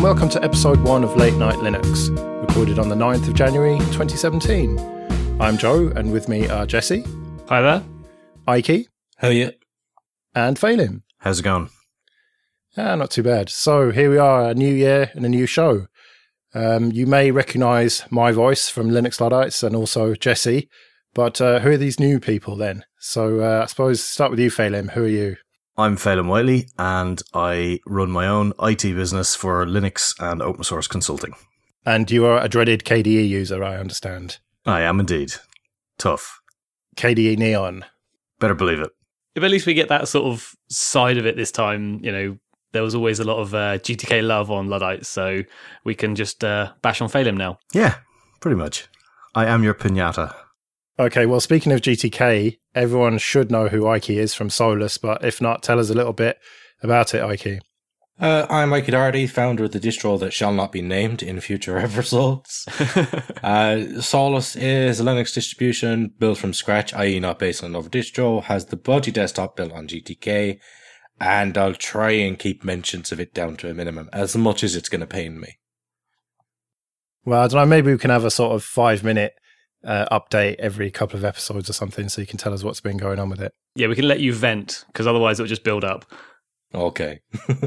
and welcome to episode one of Late Night Linux, recorded on the 9th of January 2017. I'm Joe, and with me are Jesse, Hi there. Ike, Hell you? and Phelim. How's it going? Ah, not too bad. So here we are, a new year and a new show. Um, you may recognise my voice from Linux Luddites and also Jesse, but uh, who are these new people then? So uh, I suppose start with you, Phelim. Who are you? I'm Phelim Whiteley and I run my own IT business for Linux and open source consulting. And you are a dreaded KDE user, I understand. I am indeed. Tough. KDE Neon. Better believe it. If at least we get that sort of side of it this time, you know, there was always a lot of uh, GTK love on Luddites, so we can just uh, bash on Phelim now. Yeah, pretty much. I am your pinata. Okay, well, speaking of GTK, everyone should know who Ike is from Solus, but if not, tell us a little bit about it, Ike. Uh, I'm Ikey Doherty, founder of the distro that shall not be named in future episodes. uh, Solus is a Linux distribution built from scratch, i.e. not based on another distro, has the budgie desktop built on GTK, and I'll try and keep mentions of it down to a minimum, as much as it's going to pain me. Well, I don't know, maybe we can have a sort of five minute uh, update every couple of episodes or something so you can tell us what's been going on with it. Yeah, we can let you vent because otherwise it'll just build up. Okay.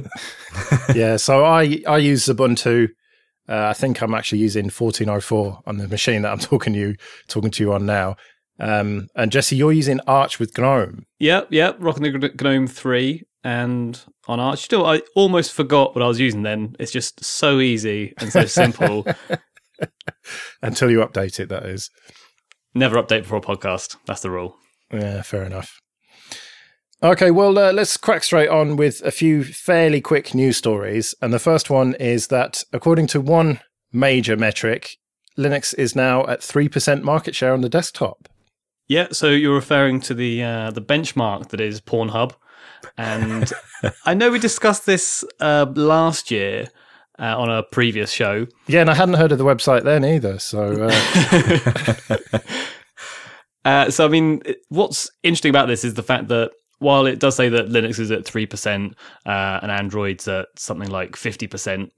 yeah, so I, I use Ubuntu. Uh, I think I'm actually using 1404 on the machine that I'm talking to you talking to you on now. Um, and Jesse, you're using Arch with GNOME. Yep, yep, rocking the GNOME 3 and on Arch. Still, I almost forgot what I was using then. It's just so easy and so simple. Until you update it, that is. Never update before a podcast. That's the rule. Yeah, fair enough. Okay, well, uh, let's crack straight on with a few fairly quick news stories. And the first one is that, according to one major metric, Linux is now at 3% market share on the desktop. Yeah, so you're referring to the uh, the benchmark that is Pornhub, and I know we discussed this uh, last year uh, on a previous show. Yeah, and I hadn't heard of the website then either. So, uh... uh, so I mean, what's interesting about this is the fact that while it does say that Linux is at three percent uh, and Android's at something like fifty percent,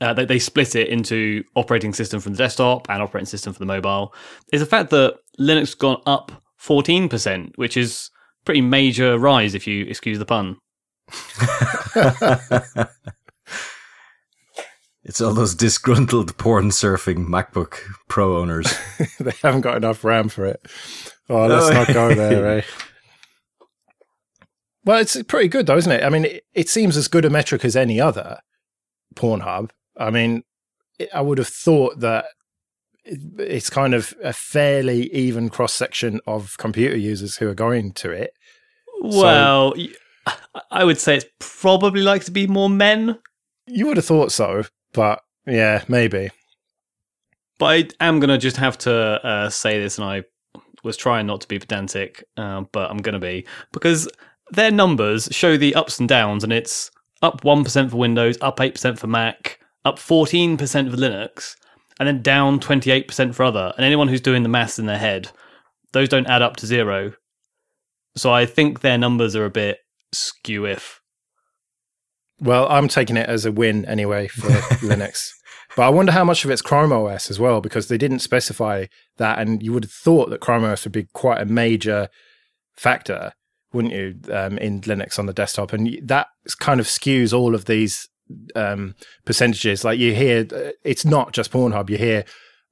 uh, they, they split it into operating system from the desktop and operating system for the mobile. Is the fact that Linux has gone up fourteen percent, which is pretty major rise if you excuse the pun. It's all those disgruntled porn surfing MacBook Pro owners. they haven't got enough RAM for it. Oh, let's not go there, eh? Well, it's pretty good though, isn't it? I mean, it, it seems as good a metric as any other Pornhub. I mean, it, I would have thought that it, it's kind of a fairly even cross section of computer users who are going to it. Well, so, I would say it's probably like to be more men. You would have thought so, but yeah, maybe. But I am going to just have to uh, say this, and I was trying not to be pedantic, uh, but I'm going to be because their numbers show the ups and downs, and it's up 1% for Windows, up 8% for Mac, up 14% for Linux, and then down 28% for other. And anyone who's doing the maths in their head, those don't add up to zero. So I think their numbers are a bit skew if. Well, I'm taking it as a win anyway for Linux. But I wonder how much of it's Chrome OS as well, because they didn't specify that. And you would have thought that Chrome OS would be quite a major factor wouldn't you, um, in Linux on the desktop? And that kind of skews all of these um, percentages. Like you hear, uh, it's not just Pornhub. You hear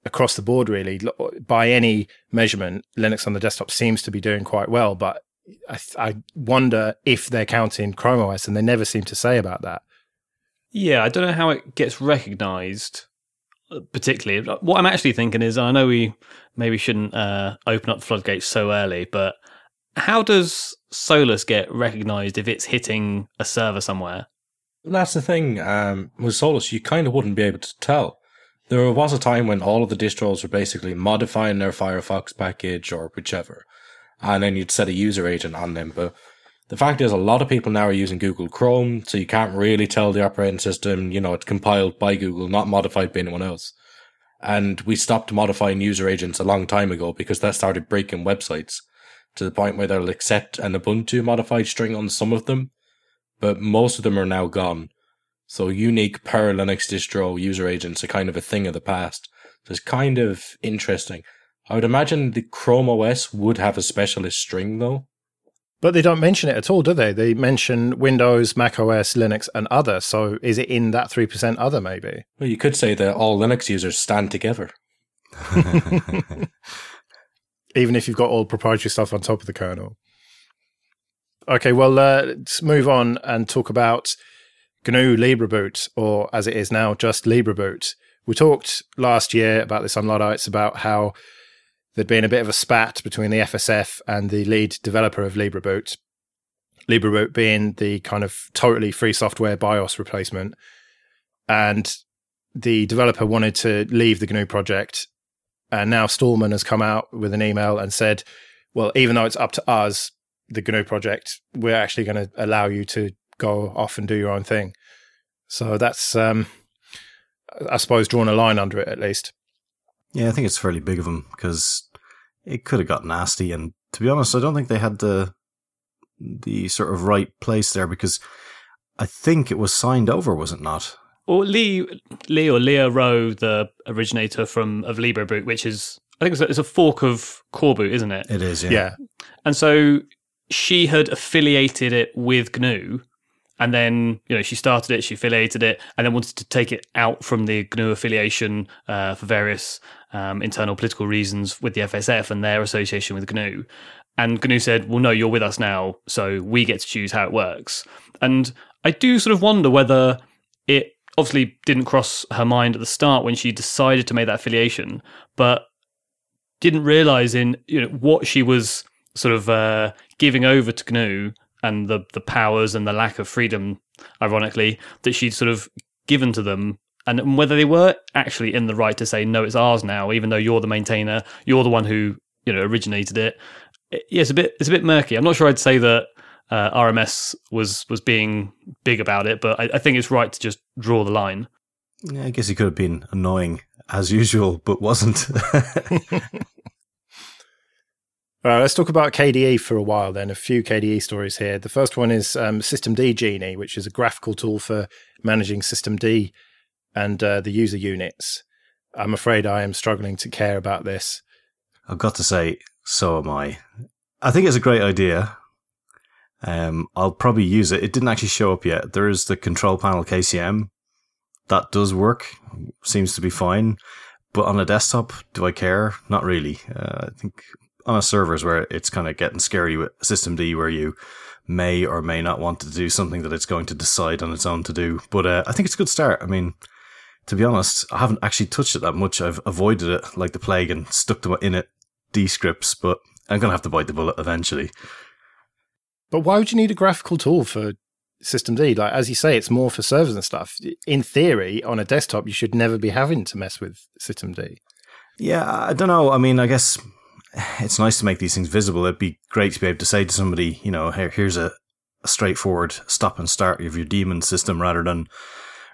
across the board, really, by any measurement, Linux on the desktop seems to be doing quite well. But I, I wonder if they're counting Chrome OS, and they never seem to say about that. Yeah, I don't know how it gets recognized uh, particularly. What I'm actually thinking is, I know we maybe shouldn't uh, open up the floodgates so early, but how does Solus get recognized if it's hitting a server somewhere? That's the thing. Um, with Solus, you kind of wouldn't be able to tell. There was a time when all of the distros were basically modifying their Firefox package or whichever, and then you'd set a user agent on them. But the fact is, a lot of people now are using Google Chrome, so you can't really tell the operating system. You know, it's compiled by Google, not modified by anyone else. And we stopped modifying user agents a long time ago because that started breaking websites to the point where they'll accept an Ubuntu modified string on some of them, but most of them are now gone. So unique per Linux distro user agents are kind of a thing of the past. So it's kind of interesting. I would imagine the Chrome OS would have a specialist string though. But they don't mention it at all, do they? They mention Windows, Mac OS, Linux, and other. So is it in that 3% other, maybe? Well, you could say that all Linux users stand together. Even if you've got all proprietary stuff on top of the kernel. Okay, well, uh, let's move on and talk about GNU LibreBoot, or as it is now, just LibreBoot. We talked last year about this on Luddites about how there'd been a bit of a spat between the FSF and the lead developer of LibreBoot. LibreBoot being the kind of totally free software BIOS replacement. And the developer wanted to leave the GNU project. And now Stallman has come out with an email and said, well, even though it's up to us, the GNU project, we're actually going to allow you to go off and do your own thing. So that's, um, I suppose, drawn a line under it at least. Yeah, I think it's fairly big of them because it could have got nasty. And to be honest, I don't think they had the the sort of right place there because I think it was signed over, was it not? Or Lee, Lee or Leah Rowe, the originator from of LibreBoot, which is I think it's a, it's a fork of Coreboot, isn't it? It is, yeah. Yeah. And so she had affiliated it with GNU, and then you know she started it, she affiliated it, and then wanted to take it out from the GNU affiliation uh, for various um, internal political reasons with the FSF and their association with GNU. And GNU said, "Well, no, you're with us now, so we get to choose how it works." And I do sort of wonder whether it obviously didn't cross her mind at the start when she decided to make that affiliation, but didn't realize in you know what she was sort of uh, giving over to GNU and the the powers and the lack of freedom, ironically, that she'd sort of given to them, and whether they were actually in the right to say no, it's ours now, even though you're the maintainer, you're the one who you know originated it. it yeah, it's a bit it's a bit murky. I'm not sure I'd say that. Uh, RMS was was being big about it, but I, I think it's right to just draw the line. Yeah, I guess he could have been annoying as usual, but wasn't. All right, let's talk about KDE for a while then. A few KDE stories here. The first one is um, Systemd Genie, which is a graphical tool for managing Systemd and uh, the user units. I'm afraid I am struggling to care about this. I've got to say, so am I. I think it's a great idea. Um, I'll probably use it. It didn't actually show up yet. There is the control panel KCM. That does work. Seems to be fine. But on a desktop, do I care? Not really. Uh, I think on a servers where it's kind of getting scary with Systemd, where you may or may not want to do something that it's going to decide on its own to do. But uh, I think it's a good start. I mean, to be honest, I haven't actually touched it that much. I've avoided it like the plague and stuck to my init D scripts, but I'm going to have to bite the bullet eventually. But why would you need a graphical tool for Systemd? Like, as you say, it's more for servers and stuff. In theory, on a desktop, you should never be having to mess with Systemd. Yeah, I don't know. I mean, I guess it's nice to make these things visible. It'd be great to be able to say to somebody, you know, here, here's a, a straightforward stop and start of your daemon system rather than,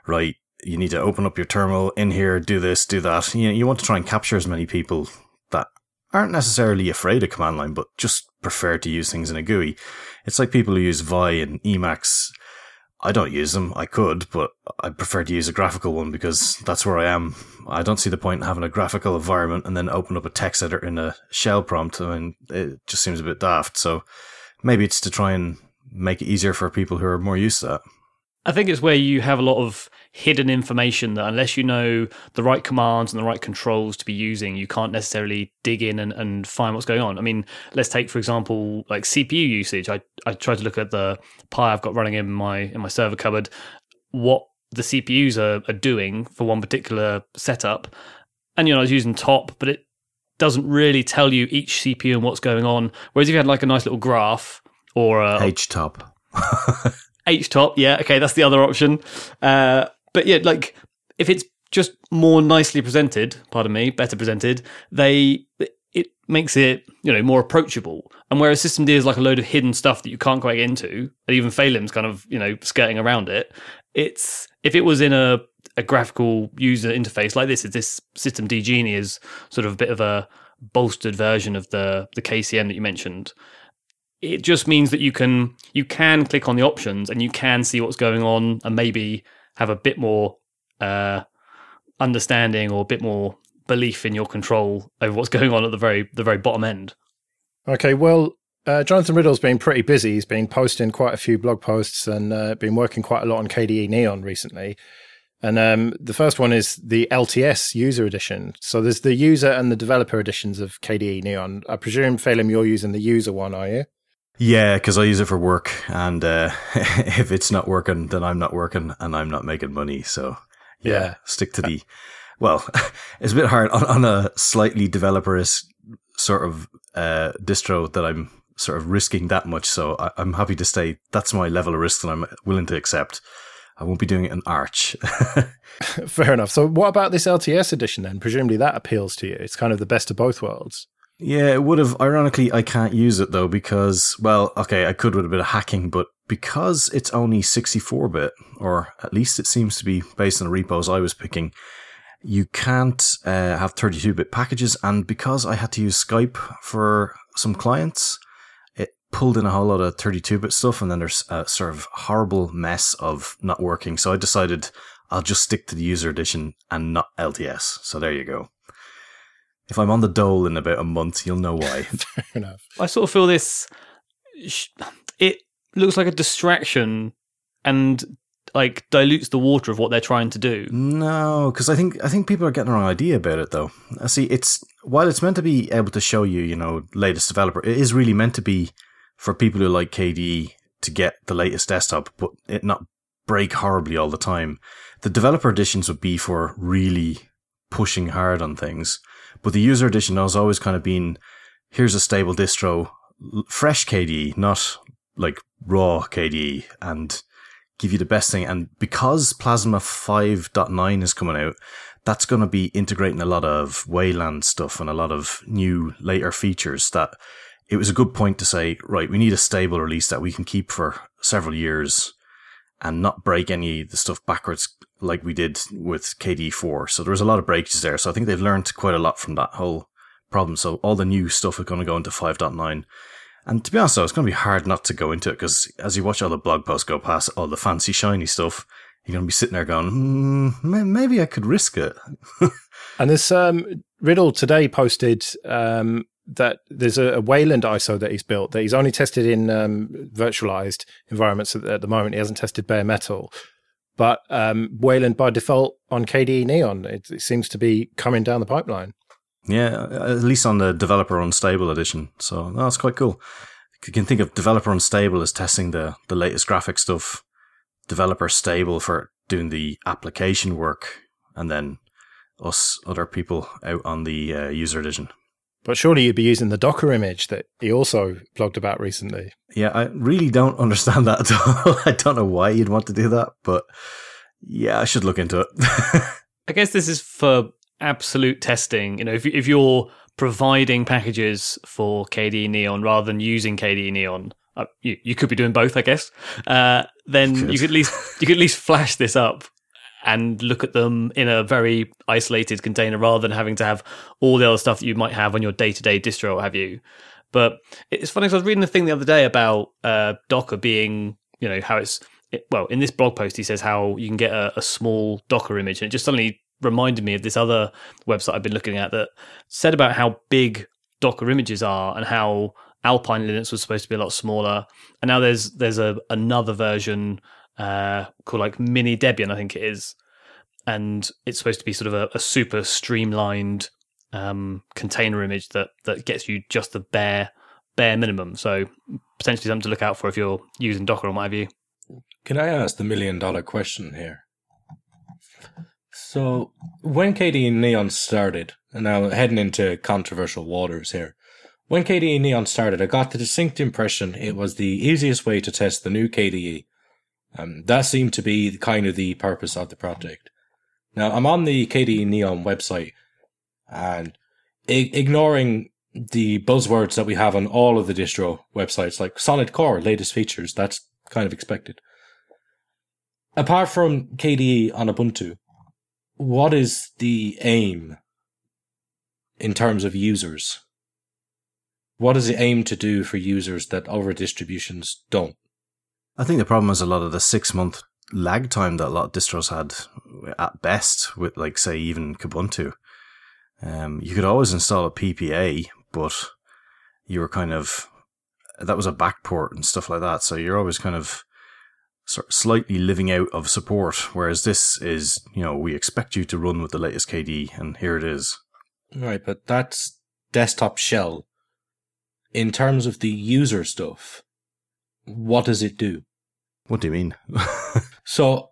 right, you need to open up your terminal in here, do this, do that. You know, you want to try and capture as many people that aren't necessarily afraid of command line, but just prefer to use things in a GUI. It's like people who use Vi and Emacs. I don't use them. I could, but I prefer to use a graphical one because that's where I am. I don't see the point in having a graphical environment and then open up a text editor in a shell prompt. I mean, it just seems a bit daft. So maybe it's to try and make it easier for people who are more used to that. I think it's where you have a lot of hidden information that unless you know the right commands and the right controls to be using, you can't necessarily dig in and, and find what's going on. I mean, let's take for example like CPU usage. I I tried to look at the Pi I've got running in my in my server cupboard, what the CPUs are, are doing for one particular setup, and you know I was using top, but it doesn't really tell you each CPU and what's going on. Whereas if you had like a nice little graph or a htop. htop, yeah, okay, that's the other option. Uh, but yeah, like if it's just more nicely presented, pardon me, better presented, they it makes it you know more approachable. And whereas Systemd is like a load of hidden stuff that you can't quite get into, and even Phelim's kind of you know skirting around it. It's if it was in a a graphical user interface like this, is this Systemd Genie is sort of a bit of a bolstered version of the the KCM that you mentioned it just means that you can you can click on the options and you can see what's going on and maybe have a bit more uh, understanding or a bit more belief in your control over what's going on at the very the very bottom end. Okay, well, uh, Jonathan Riddell's been pretty busy. He's been posting quite a few blog posts and uh, been working quite a lot on KDE Neon recently. And um, the first one is the LTS user edition. So there's the user and the developer editions of KDE Neon. I presume, Phelim, you're using the user one, are you? Yeah, because I use it for work, and uh, if it's not working, then I'm not working, and I'm not making money. So yeah, yeah. stick to the. Well, it's a bit hard on, on a slightly developerist sort of uh, distro that I'm sort of risking that much. So I, am happy to stay. That's my level of risk that I'm willing to accept. I won't be doing it in Arch. Fair enough. So what about this LTS edition then? Presumably that appeals to you. It's kind of the best of both worlds. Yeah, it would have. Ironically, I can't use it though because, well, okay, I could with a bit of hacking, but because it's only 64 bit, or at least it seems to be based on the repos I was picking, you can't uh, have 32 bit packages. And because I had to use Skype for some clients, it pulled in a whole lot of 32 bit stuff. And then there's a sort of horrible mess of not working. So I decided I'll just stick to the user edition and not LTS. So there you go. If I'm on the dole in about a month, you'll know why. Fair enough. I sort of feel this. It looks like a distraction and like dilutes the water of what they're trying to do. No, because I think I think people are getting the wrong idea about it though. I see it's while it's meant to be able to show you, you know, latest developer, it is really meant to be for people who like KDE to get the latest desktop, but it not break horribly all the time. The developer editions would be for really pushing hard on things. But the user edition has always kind of been here's a stable distro, fresh KDE, not like raw KDE, and give you the best thing. And because Plasma 5.9 is coming out, that's going to be integrating a lot of Wayland stuff and a lot of new later features that it was a good point to say, right, we need a stable release that we can keep for several years and not break any of the stuff backwards like we did with KDE4. So there was a lot of breakages there. So I think they've learned quite a lot from that whole problem. So all the new stuff is going to go into 5.9. And to be honest, though, it's going to be hard not to go into it because as you watch all the blog posts go past all the fancy, shiny stuff, you're going to be sitting there going, mm, maybe I could risk it. and this um, Riddell today posted um, that there's a, a, Wayland ISO that he's built that he's only tested in um, virtualized environments at, at, the moment. He hasn't tested bare metal, but um, Wayland by default on KDE Neon, it, it, seems to be coming down the pipeline. Yeah, at least on the developer unstable edition. So that's quite cool. You can think of developer unstable as testing the, the latest graphic stuff, developer stable for doing the application work, and then us other people out on the uh, user edition. But surely you'd be using the Docker image that he also blogged about recently. Yeah, I really don't understand that at all. I don't know why you'd want to do that, but yeah, I should look into it. I guess this is for absolute testing. You know, if if you're providing packages for KDE Neon rather than using KDE Neon, uh, you, you could be doing both, I guess. Uh, then you could at least you could at least flash this up and look at them in a very isolated container rather than having to have all the other stuff that you might have on your day to day distro, have you? But it's funny because I was reading a thing the other day about uh, Docker being, you know, how it's, it, well, in this blog post, he says how you can get a, a small Docker image. And it just suddenly reminded me of this other website I've been looking at that said about how big Docker images are and how Alpine Linux was supposed to be a lot smaller. And now there's there's a another version uh, called like Mini Debian, I think it is, and it's supposed to be sort of a, a super streamlined um, container image that that gets you just the bare bare minimum. So potentially something to look out for if you're using Docker or what have you. Can I ask the million dollar question here? So when KDE Neon started, and now heading into controversial waters here, when KDE Neon started, I got the distinct impression it was the easiest way to test the new KDE um, that seemed to be kind of the purpose of the project. Now, I'm on the KDE Neon website and I- ignoring the buzzwords that we have on all of the distro websites, like Solid Core, latest features, that's kind of expected. Apart from KDE on Ubuntu, what is the aim in terms of users? What is the aim to do for users that other distributions don't? I think the problem is a lot of the six month lag time that a lot of distros had at best with like say even Kubuntu. Um, you could always install a PPA, but you were kind of that was a backport and stuff like that. So you're always kind of sort of slightly living out of support. Whereas this is, you know, we expect you to run with the latest KDE, and here it is. Right, but that's desktop shell. In terms of the user stuff, what does it do? What do you mean? so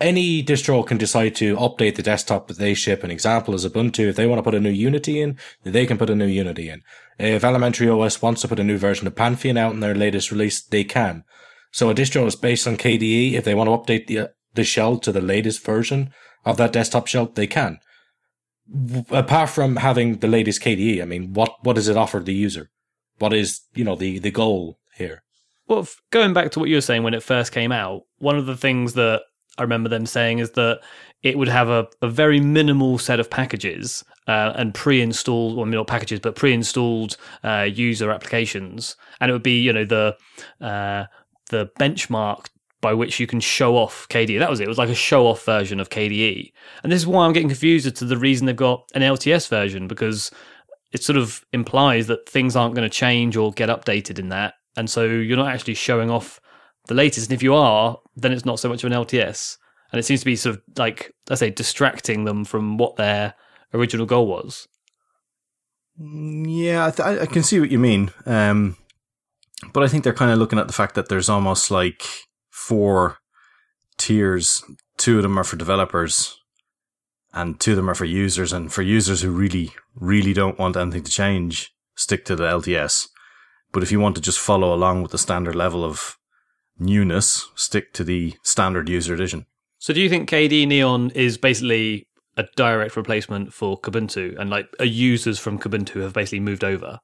any distro can decide to update the desktop that they ship. An example is Ubuntu. If they want to put a new Unity in, they can put a new Unity in. If Elementary OS wants to put a new version of Pantheon out in their latest release, they can. So a distro is based on KDE. If they want to update the, the shell to the latest version of that desktop shell, they can. Apart from having the latest KDE, I mean, what, what does it offer the user? What is, you know, the, the goal here? Well, going back to what you were saying when it first came out, one of the things that I remember them saying is that it would have a, a very minimal set of packages uh, and pre-installed, well, not packages, but pre-installed uh, user applications, and it would be, you know, the uh, the benchmark by which you can show off KDE. That was it. It was like a show-off version of KDE, and this is why I'm getting confused as to the reason they've got an LTS version because it sort of implies that things aren't going to change or get updated in that, and so you're not actually showing off the latest. And if you are, then it's not so much of an LTS. And it seems to be sort of like, I say, distracting them from what their original goal was. Mm, yeah, I, th- I can see what you mean. Um, but I think they're kind of looking at the fact that there's almost like four tiers. Two of them are for developers, and two of them are for users. And for users who really, really don't want anything to change, stick to the LTS. But if you want to just follow along with the standard level of newness, stick to the standard user edition. So, do you think KDE Neon is basically a direct replacement for Kubuntu, and like users from Kubuntu have basically moved over?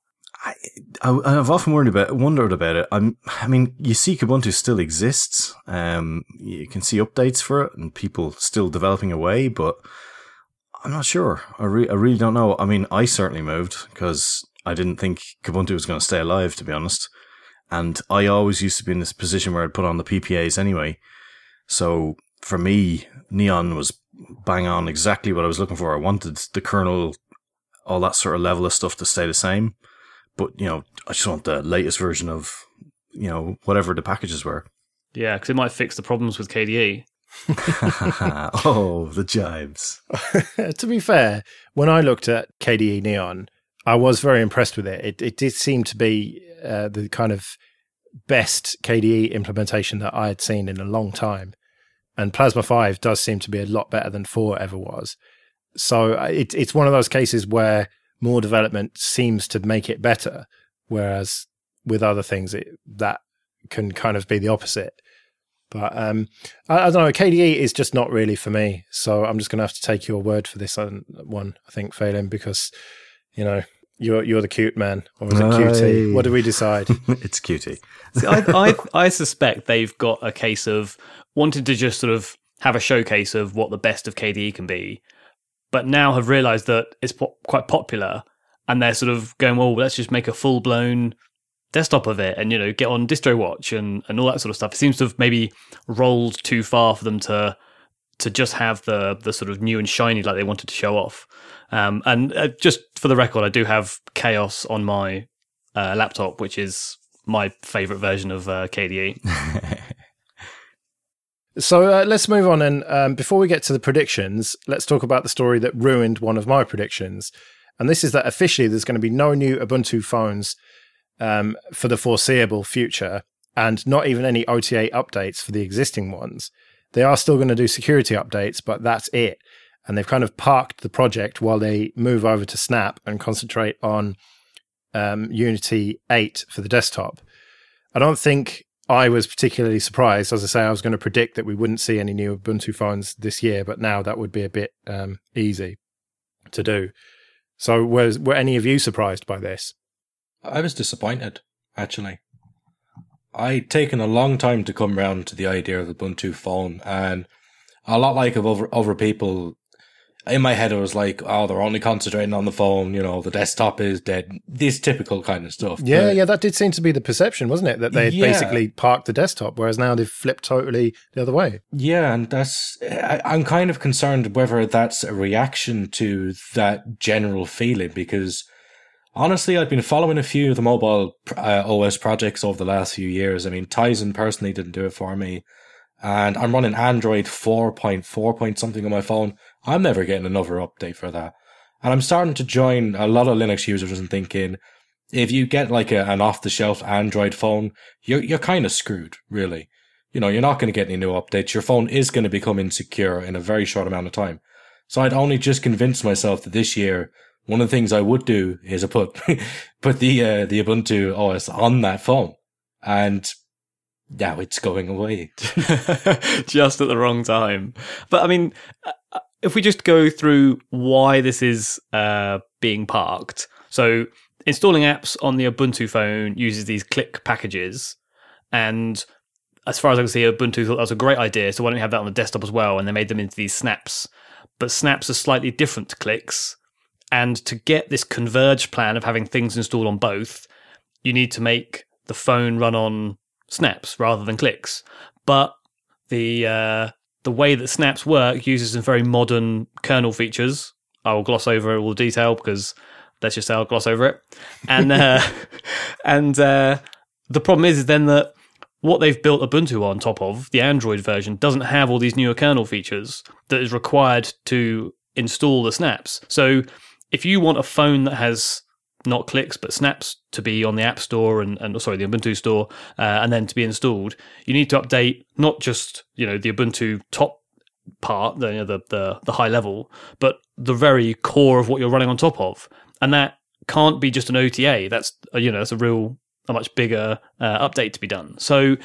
I, I have often wondered about wondered about it. I'm, I mean, you see, Kubuntu still exists. Um, you can see updates for it, and people still developing away. But I'm not sure. I, re- I really don't know. I mean, I certainly moved because I didn't think Kubuntu was going to stay alive. To be honest, and I always used to be in this position where I'd put on the PPAs anyway. So for me, Neon was bang on exactly what I was looking for. I wanted the kernel, all that sort of level of stuff to stay the same. But, you know, I just want the latest version of, you know, whatever the packages were. Yeah, because it might fix the problems with KDE. oh, the jibes. to be fair, when I looked at KDE Neon, I was very impressed with it. It, it did seem to be uh, the kind of best KDE implementation that I had seen in a long time. And Plasma 5 does seem to be a lot better than 4 ever was. So uh, it, it's one of those cases where more development seems to make it better, whereas with other things, it, that can kind of be the opposite. But um, I, I, don't know. KDE is just not really for me. So I'm just going to have to take your word for this one, I think, Phelim, because, you know, you're you're the cute man, or is it cutie? What do we decide? it's cutie. See, I, I I suspect they've got a case of wanting to just sort of have a showcase of what the best of KDE can be, but now have realised that it's po- quite popular, and they're sort of going, well, let's just make a full blown desktop of it, and you know, get on DistroWatch and and all that sort of stuff. It seems to have maybe rolled too far for them to to just have the the sort of new and shiny like they wanted to show off. Um, and uh, just for the record, I do have KaOS on my uh, laptop, which is my favorite version of uh, KDE. so uh, let's move on. And um, before we get to the predictions, let's talk about the story that ruined one of my predictions. And this is that officially there's going to be no new Ubuntu phones um, for the foreseeable future, and not even any OTA updates for the existing ones. They are still going to do security updates, but that's it and they've kind of parked the project while they move over to Snap and concentrate on um, Unity 8 for the desktop. I don't think I was particularly surprised. As I say, I was going to predict that we wouldn't see any new Ubuntu phones this year, but now that would be a bit um, easy to do. So, was, were any of you surprised by this? I was disappointed, actually. I'd taken a long time to come around to the idea of the Ubuntu phone, and a lot like of other other people in my head, I was like, oh, they're only concentrating on the phone. You know, the desktop is dead. This typical kind of stuff. Yeah, But- yeah, that did seem to be the perception, wasn't it? That they Yeah. basically parked the desktop, whereas now they've flipped totally the other way. Yeah, and that's I, I'm kind of concerned whether that's a reaction to that general feeling because honestly, I've been following a few of the mobile uh, OS projects over the last few years. I mean, Tizen personally didn't do it for me, and I'm running Android 4.4 point something on my phone. I'm never getting another update for that, and I'm starting to join a lot of Linux users and thinking. If you get like a, an off-the-shelf Android phone, you're you're kind of screwed, really you know, you're not going to get any new updates. Your phone is going to become insecure in a very short amount of time. So I'd only just convinced myself that this year, one of the things I would do is put, put the, uh, the Ubuntu OS on that phone. And now it's going away. just at the wrong time. But I mean, uh, if we just go through why this is uh, being parked. So installing apps on the Ubuntu phone uses these click packages. And as far as I can see, Ubuntu thought that was a great idea. So why don't you have that on the desktop as well? And they made them into these snaps. But snaps are slightly different to clicks. And to get this converged plan of having things installed on both, you need to make the phone run on snaps rather than clicks. But the uh, the way that snaps work uses some very modern kernel features. I will gloss over all the detail because let's just say I'll gloss over it. And uh, and uh, the problem is, is then that what they've built Ubuntu on top of, the Android version, doesn't have all these newer kernel features that is required to install the snaps. So if you want a phone that has not clicks but snaps to be on the App Store and, and sorry the Ubuntu store uh, and then to be installed, you need to update not just you know the Ubuntu top part, the, you know, the the the high level, but the very core of what you're running on top of, and that can't be just an OTA. That's uh, you know that's a real a much bigger uh, update to be done. So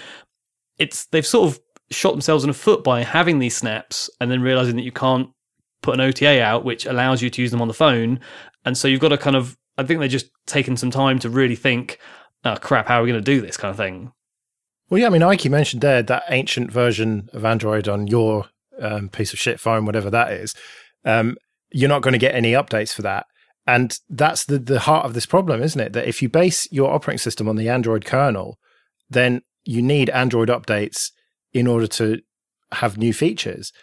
it's they've sort of shot themselves in the foot by having these snaps and then realizing that you can't put an OTA out which allows you to use them on the phone, and so you've got to kind of I think they're just taking some time to really think, oh crap, how are we going to do this kind of thing. Well, yeah, I mean, Ike mentioned there that ancient version of Android on your um, piece of shit phone, whatever that is. Um, you're not going to get any updates for that. And that's the, the heart of this problem, isn't it? That if you base your operating system on the Android kernel, then you need Android updates in order to have new features.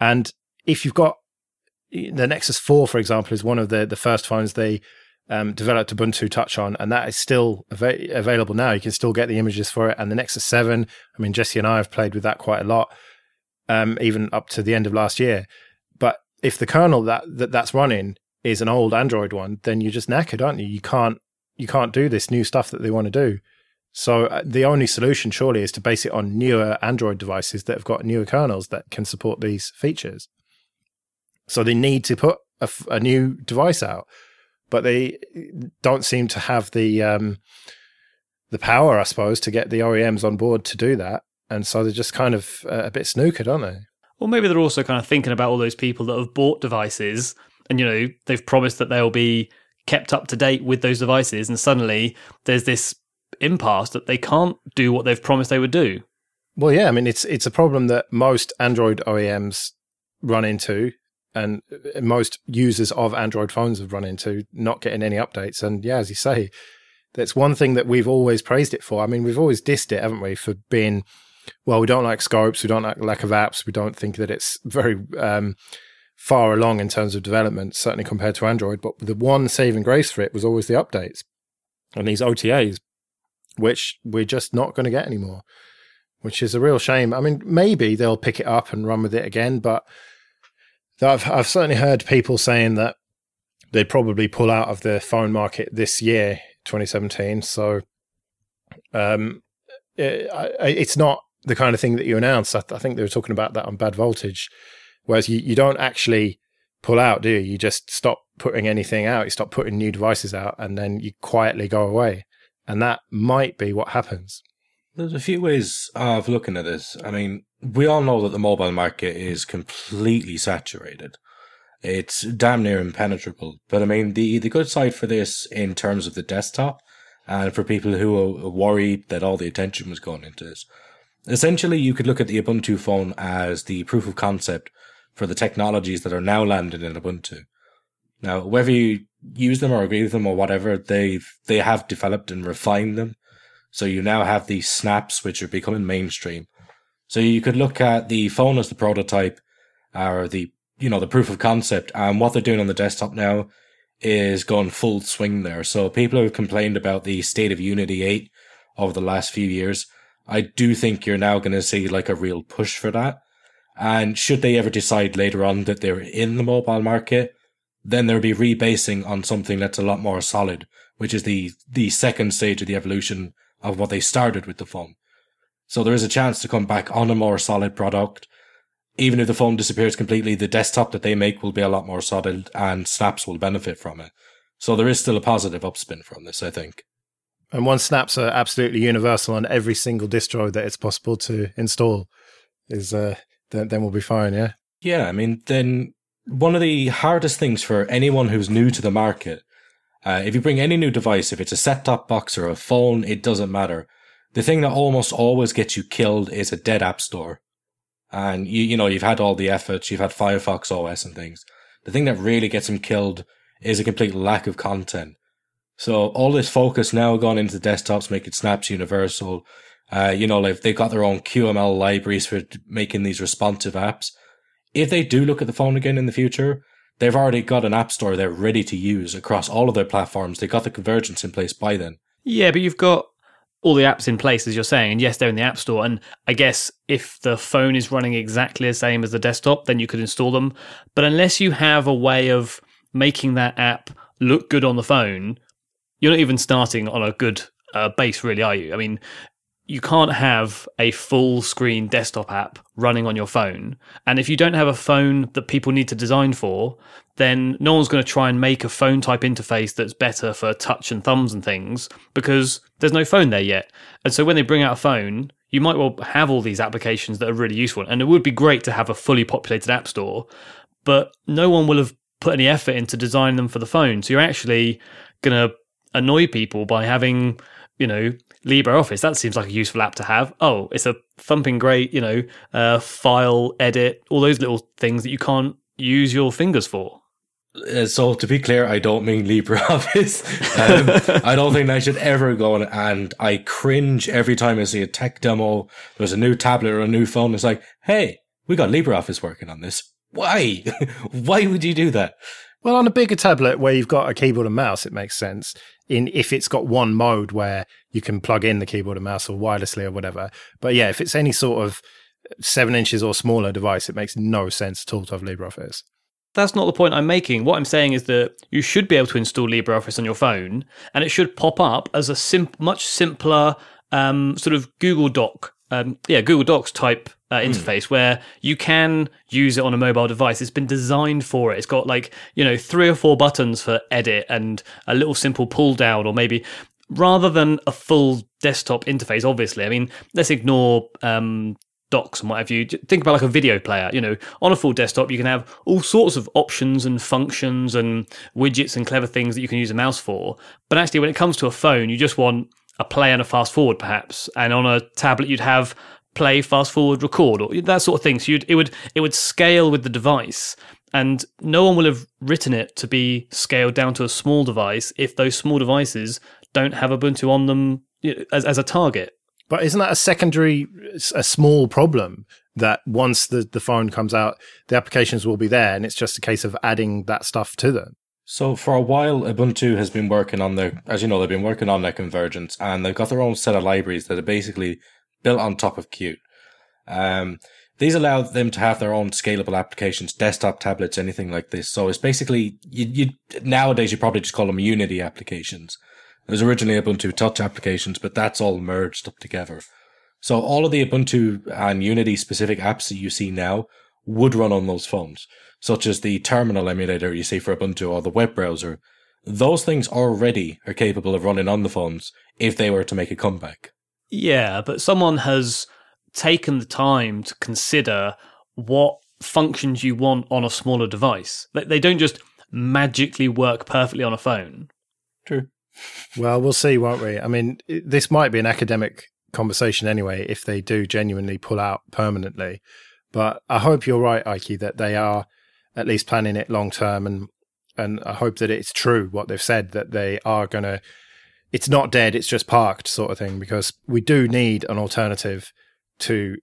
And if you've got the Nexus 4, for example, is one of the, the first phones they um, developed Ubuntu Touch on, and that is still av- available now. You can still get the images for it. And the Nexus 7, I mean, Jesse and I have played with that quite a lot, um, even up to the end of last year. But if the kernel that, that that's running is an old Android one, then you're just knackered, aren't you? You can't you can't do this new stuff that they want to do. So uh, the only solution, surely, is to base it on newer Android devices that have got newer kernels that can support these features. So they need to put a, new device out, but they don't seem to have the um, the power, I suppose, to get the OEMs on board to do that. And so they're just kind of uh, a bit snookered, aren't they? Or maybe they're also kind of thinking about all those people that have bought devices and, you know, they've promised that they'll be kept up to date with those devices. And suddenly there's this impasse that they can't do what they've promised they would do. Well, yeah, I mean, it's it's a problem that most Android OEMs run into, and most users of Android phones have run into, not getting any updates. And yeah, as you say, that's one thing that we've always praised it for. I mean, we've always dissed it, haven't we, for being well, we don't like scopes, we don't like lack of apps, we don't think that it's very um, far along in terms of development, certainly compared to Android. But the one saving grace for it was always the updates and these OTAs, which we're just not going to get anymore, which is a real shame. I mean, maybe they'll pick it up and run with it again, but I've, I've certainly heard people saying that they'd probably pull out of the phone market this year, 2017. So um, it, I, it's not the kind of thing that you announce. I, th- I, think they were talking about that on Bad Voltage, whereas you, you don't actually pull out, do you? You just stop putting anything out. You stop putting new devices out, and then you quietly go away. And that might be what happens. There's a few ways of looking at this. I mean, we all know that the mobile market is completely saturated. It's damn near impenetrable. But I mean, the, the good side for this in terms of the desktop and for people who are worried that all the attention was going into this, essentially you could look at the Ubuntu phone as the proof of concept for the technologies that are now landed in Ubuntu. Now, whether you use them or agree with them or whatever, they they have developed and refined them. So you now have these snaps which are becoming mainstream. So you could look at the phone as the prototype or the you know the proof of concept, and what they're doing on the desktop now is going full swing there. So people who have complained about the state of Unity 8 over the last few years, I do think you're now going to see like a real push for that. And should they ever decide later on that they're in the mobile market, then there'll be rebasing on something that's a lot more solid, which is the, the second stage of the evolution of what they started with the phone. So there is a chance to come back on a more solid product. Even if the phone disappears completely, the desktop that they make will be a lot more solid and snaps will benefit from it. So there is still a positive upspin from this, I think. And one snaps are absolutely universal on every single distro that it's possible to install. Is uh, then, then we'll be fine, yeah. Yeah, I mean, then one of the hardest things for anyone who's new to the market, uh, if you bring any new device, if it's a set top box or a phone, it doesn't matter. The thing that almost always gets you killed is a dead app store. And you, you know, you've had all the efforts, you've had Firefox OS and things. The thing that really gets them killed is a complete lack of content. So all this focus now gone into desktops, making snaps universal. Uh, you know, like they've got their own QML libraries for making these responsive apps. If they do look at the phone again in the future, they've already got an app store they're ready to use across all of their platforms. They got the convergence in place by then. Yeah, but you've got all the apps in place, as you're saying, and yes, they're in the App Store. And I guess if the phone is running exactly the same as the desktop, then you could install them. But unless you have a way of making that app look good on the phone, you're not even starting on a good uh, base, really, are you? I mean, you can't have a full screen desktop app running on your phone. And if you don't have a phone that people need to design for, then no one's going to try and make a phone type interface that's better for touch and thumbs and things because there's no phone there yet. And so when they bring out a phone, you might well have all these applications that are really useful. And it would be great to have a fully populated app store, but no one will have put any effort into designing them for the phone. So you're actually going to annoy people by having, you know, LibreOffice. That seems like a useful app to have. Oh, it's a thumping great, you know, uh, file, edit, all those little things that you can't use your fingers for. Uh, so to be clear, I don't mean LibreOffice. Um, I don't think I should ever go on, and I cringe every time I see a tech demo. There's a new tablet or a new phone. It's like, hey, we got LibreOffice working on this. Why? Why would you do that? Well, on a bigger tablet where you've got a keyboard and mouse, it makes sense. In if it's got one mode where you can plug in the keyboard and mouse or wirelessly or whatever. But yeah, if it's any sort of seven inches or smaller device, it makes no sense at all to have LibreOffice. That's not the point I'm making. What I'm saying is that you should be able to install LibreOffice on your phone, and it should pop up as a sim- much simpler um, sort of Google Doc, um, yeah, Google Docs type uh, hmm. interface mm. where you can use it on a mobile device. It's been designed for it. It's got like, you know, three or four buttons for edit and a little simple pull down, or maybe rather than a full desktop interface, obviously. I mean, let's ignore um, docs and what have you. Think about like a video player. You know, on a full desktop, you can have all sorts of options and functions and widgets and clever things that you can use a mouse for. But actually, when it comes to a phone, you just want a play and a fast forward, perhaps. And on a tablet, you'd have play, fast forward, record, or that sort of thing. So it would it would scale with the device, and no one will have written it to be scaled down to a small device if those small devices don't have Ubuntu on them as as a target. But isn't that a secondary, a small problem that once the, the phone comes out, the applications will be there, and it's just a case of adding that stuff to them? So for a while, Ubuntu has been working on their, as you know, they've been working on their convergence, and they've got their own set of libraries that are basically built on top of Qt. Um, these allow them to have their own scalable applications, desktop, tablets, anything like this. So it's basically you, you nowadays you probably just call them Unity applications. It was originally Ubuntu Touch applications, but that's all merged up together. So all of the Ubuntu and Unity specific apps that you see now would run on those phones, such as the terminal emulator you see for Ubuntu or the web browser. Those things already are capable of running on the phones if they were to make a comeback. Yeah, but someone has taken the time to consider what functions you want on a smaller device. They don't just magically work perfectly on a phone. True. Well, we'll see, won't we? I mean, this might be an academic conversation anyway if they do genuinely pull out permanently. But I hope you're right, Ike, that they are at least planning it long term, and and I hope that it's true what they've said that they are going to. It's not dead; it's just parked, sort of thing. Because we do need an alternative to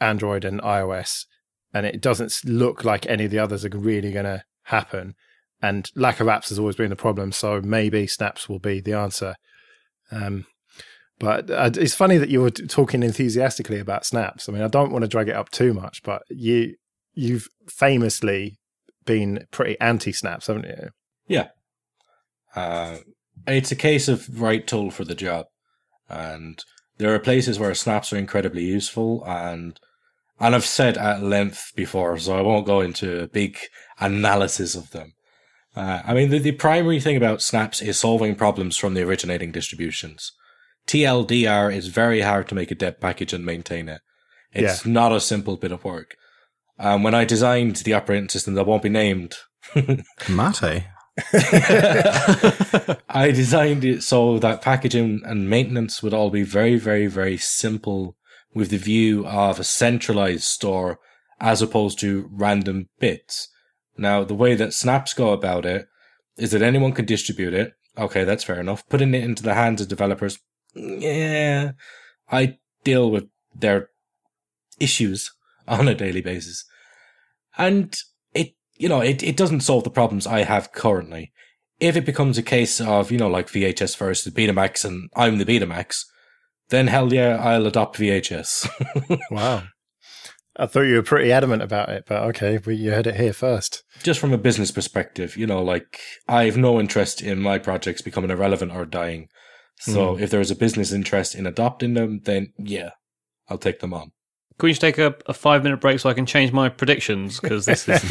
Android and iOS, and it doesn't look like any of the others are really going to happen. And lack of apps has always been the problem, so maybe Snaps will be the answer. Um, but uh, it's funny that you were talking enthusiastically about Snaps. I mean, I don't want to drag it up too much, but you you've famously been pretty anti Snaps, haven't you? Yeah. Uh, it's a case of right tool for the job, and there are places where snaps are incredibly useful, and and I've said at length before, so I won't go into a big analysis of them. Uh, I mean, the, the primary thing about snaps is solving problems from the originating distributions. TLDR is very hard to make a deb package and maintain it. It's Yeah. not a simple bit of work. Um, when I designed the operating system that won't be named, Mate. I designed it so that packaging and maintenance would all be very, very, very simple with the view of a centralized store as opposed to random bits. Now, the way that snaps go about it is that anyone can distribute it. Okay, that's fair enough. Putting it into the hands of developers, yeah, I deal with their issues on a daily basis. And you know, it, it doesn't solve the problems I have currently. If it becomes a case of, you know, like VHS versus Betamax and I'm the Betamax, then hell yeah, I'll adopt VHS. Wow. I thought you were pretty adamant about it, but okay, well, you heard it here first. Just from a business perspective, you know, like I have no interest in my projects becoming irrelevant or dying. So hmm. if there is a business interest in adopting them, then yeah, I'll take them on. Can we just take a, a five minute break so I can change my predictions? Because this is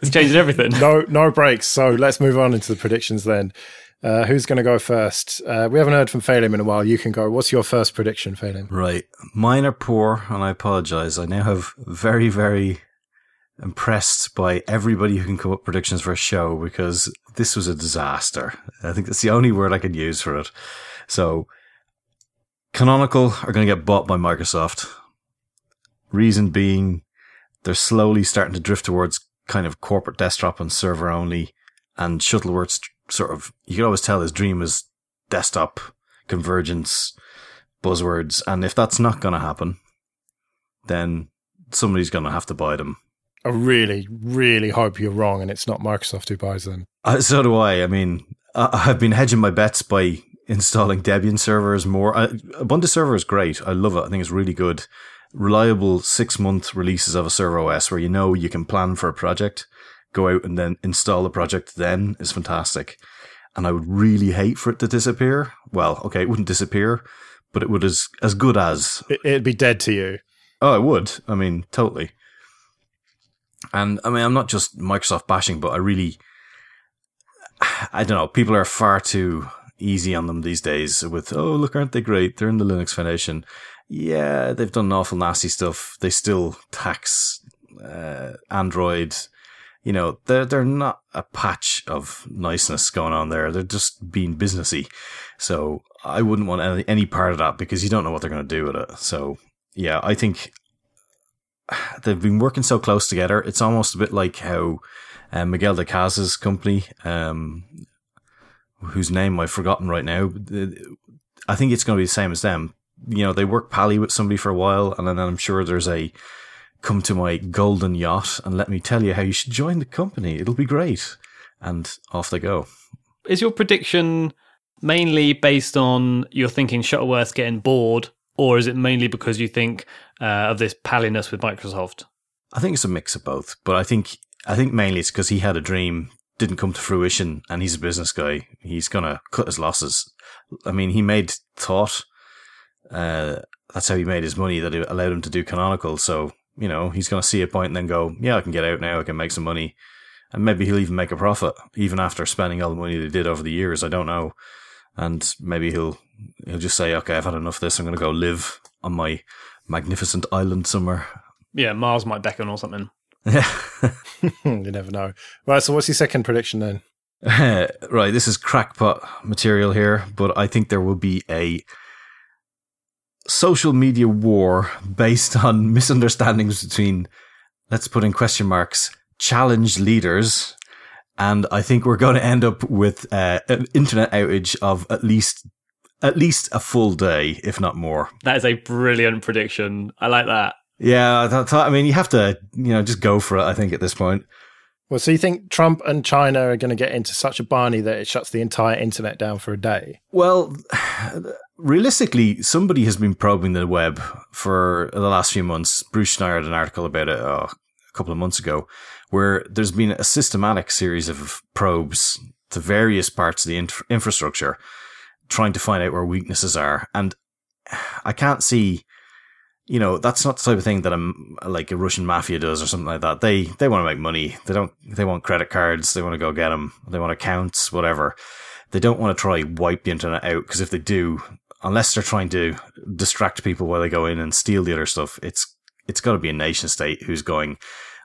it's changing everything. No, no breaks. So let's move on into the predictions then. Uh, who's going to go first? Uh, we haven't heard from Phelim in a while. You can go. What's your first prediction, Phelim? Right. Mine are poor, and I apologize. I now have very, very impressed by everybody who can come up predictions for a show because this was a disaster. I think that's the only word I could use for it. So, Canonical are going to get bought by Microsoft. Reason being, they're slowly starting to drift towards kind of corporate desktop and server only, and Shuttleworth's sort of, you can always tell his dream is desktop convergence buzzwords. And if that's not going to happen, then somebody's going to have to buy them. I really, really hope you're wrong and it's not Microsoft who buys them. Uh, so do I. I mean, I, I've been hedging my bets by installing Debian servers more. Uh, Ubuntu server is great. I love it. I think it's really good. Reliable six month releases of a server OS where you know you can plan for a project, go out and then install the project then is fantastic. And I would really hate for it to disappear. Well, okay, it wouldn't disappear, but it would as as good as It, it'd be dead to you. Oh, it would. I mean, totally. And I mean, I'm not just Microsoft bashing, but I really, I don't know. People are far too easy on them these days with, oh, look, aren't they great? They're in the Linux Foundation. Yeah, they've done awful nasty stuff. They still tax uh, Android. You know, they're they're not a patch of niceness going on there. They're just being businessy. So I wouldn't want any, any part of that because you don't know what they're going to do with it. So yeah, I think they've been working so close together. It's almost a bit like how um, Miguel de Icaza's company, um, whose name I've forgotten right now, I think it's going to be the same as them. You know, they work pally with somebody for a while, and then I'm sure there's a come to my golden yacht and let me tell you how you should join the company. It'll be great. And off they go. Is your prediction mainly based on you're thinking Shuttleworth getting bored, or is it mainly because you think uh, of this palliness with Microsoft? I think it's a mix of both, but I think I think mainly it's because he had a dream, didn't come to fruition, and he's a business guy. He's gonna cut his losses. I mean, he made Thawte. Uh, that's how he made his money. That it allowed him to do canonical. So you know, he's gonna see a point and then go, "Yeah, I can get out now. I can make some money." And maybe he'll even make a profit, even after spending all the money they did over the years. I don't know. And maybe he'll he'll just say, "Okay, I've had enough of this. I'm going to go live on my magnificent island somewhere." Yeah, Mars might beckon or something. Yeah. you never know. Right, so what's your second prediction then? right, this is crackpot material here, but I think there will be a social media war based on misunderstandings between, let's put in question marks, challenge leaders. And I think we're going to end up with uh, an internet outage of at least at least a full day, if not more. That is a brilliant prediction. I like that. Yeah, I, th- I mean, you have to, you know, just go for it. I think at this point. Well, so you think Trump and China are going to get into such a barney that it shuts the entire internet down for a day? Well, realistically, somebody has been probing the web for the last few months. Bruce Schneier had an article about it oh, a couple of months ago, where there's been a systematic series of probes to various parts of the inf- infrastructure, trying to find out where weaknesses are. And I can't see you know, that's not the type of thing that a like a Russian mafia does or something like that. They they want to make money. They don't. They want credit cards. They want to go get them. They want accounts, whatever. They don't want to try wipe the internet out because if they do, unless they're trying to distract people while they go in and steal the other stuff, it's it's got to be a nation state who's going.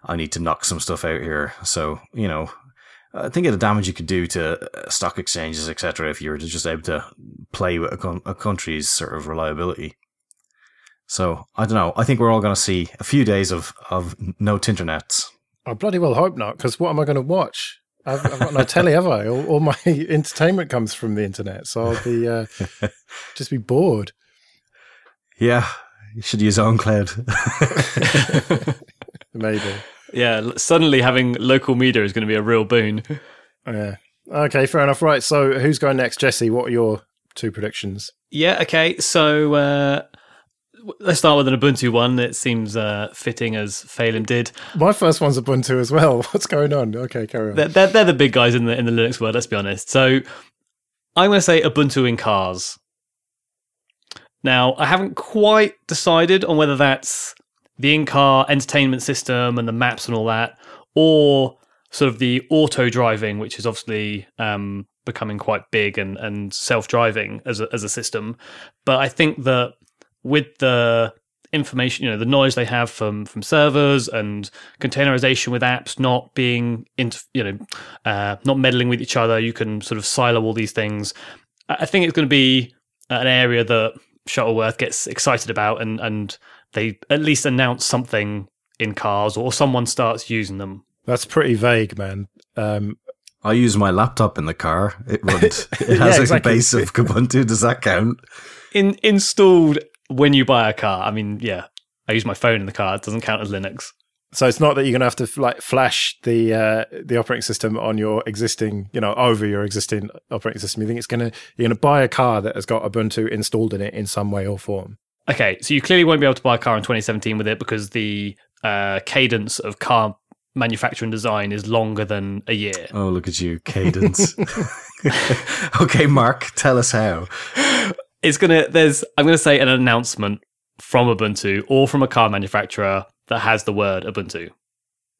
I need to knock some stuff out here. So you know, I think of the damage you could do to uh, stock exchanges, etc. If you were just able to play with a, a country's sort of reliability. So I don't know. I think we're all going to see a few days of of no internets. I bloody well hope not, because what am I going to watch? I've, I've, got no telly, have I? All, all, my entertainment comes from the internet, so I'll be uh, just be bored. Yeah, you should use OwnCloud. Maybe. Yeah, suddenly having local media is going to be a real boon. Yeah. Okay, fair enough. Right. So who's going next, Jesse? What are your two predictions? Yeah. Okay. So. Uh, let's start with an Ubuntu one. It seems uh, fitting as Phelim did. My first one's Ubuntu as well. What's going on? Okay, carry on. They're, they're, they're the big guys in the in the Linux world. Let's be honest. So I'm going to say Ubuntu in cars. Now I haven't quite decided on whether that's the in-car entertainment system and the maps and all that, or sort of the auto driving, which is obviously um, becoming quite big and, and self-driving as a, as a system. But I think that with the information, you know, the knowledge they have from from servers and containerization with apps not being into, you know, uh, not meddling with each other. You can sort of silo all these things. I think it's going to be an area that Shuttleworth gets excited about, and and they at least announce something in cars, or someone starts using them. That's pretty vague, man. Um, I use my laptop in the car. It runs. It has yeah, exactly. a base of Ubuntu. Does that count? In installed when you buy a car, I mean, yeah, I use my phone in the car. It doesn't count as Linux. So it's not that you're going to have to like flash the uh, the operating system on your existing, you know, over your existing operating system. You think it's going to you're going to buy a car that has got Ubuntu installed in it in some way or form. Okay, so you clearly won't be able to buy a car in 2017 with it because the uh, cadence of car manufacturing design is longer than a year. Oh, look at you, cadence. okay, Mark, tell us how it's gonna there's I'm gonna say an announcement from Ubuntu or from a car manufacturer that has the word Ubuntu.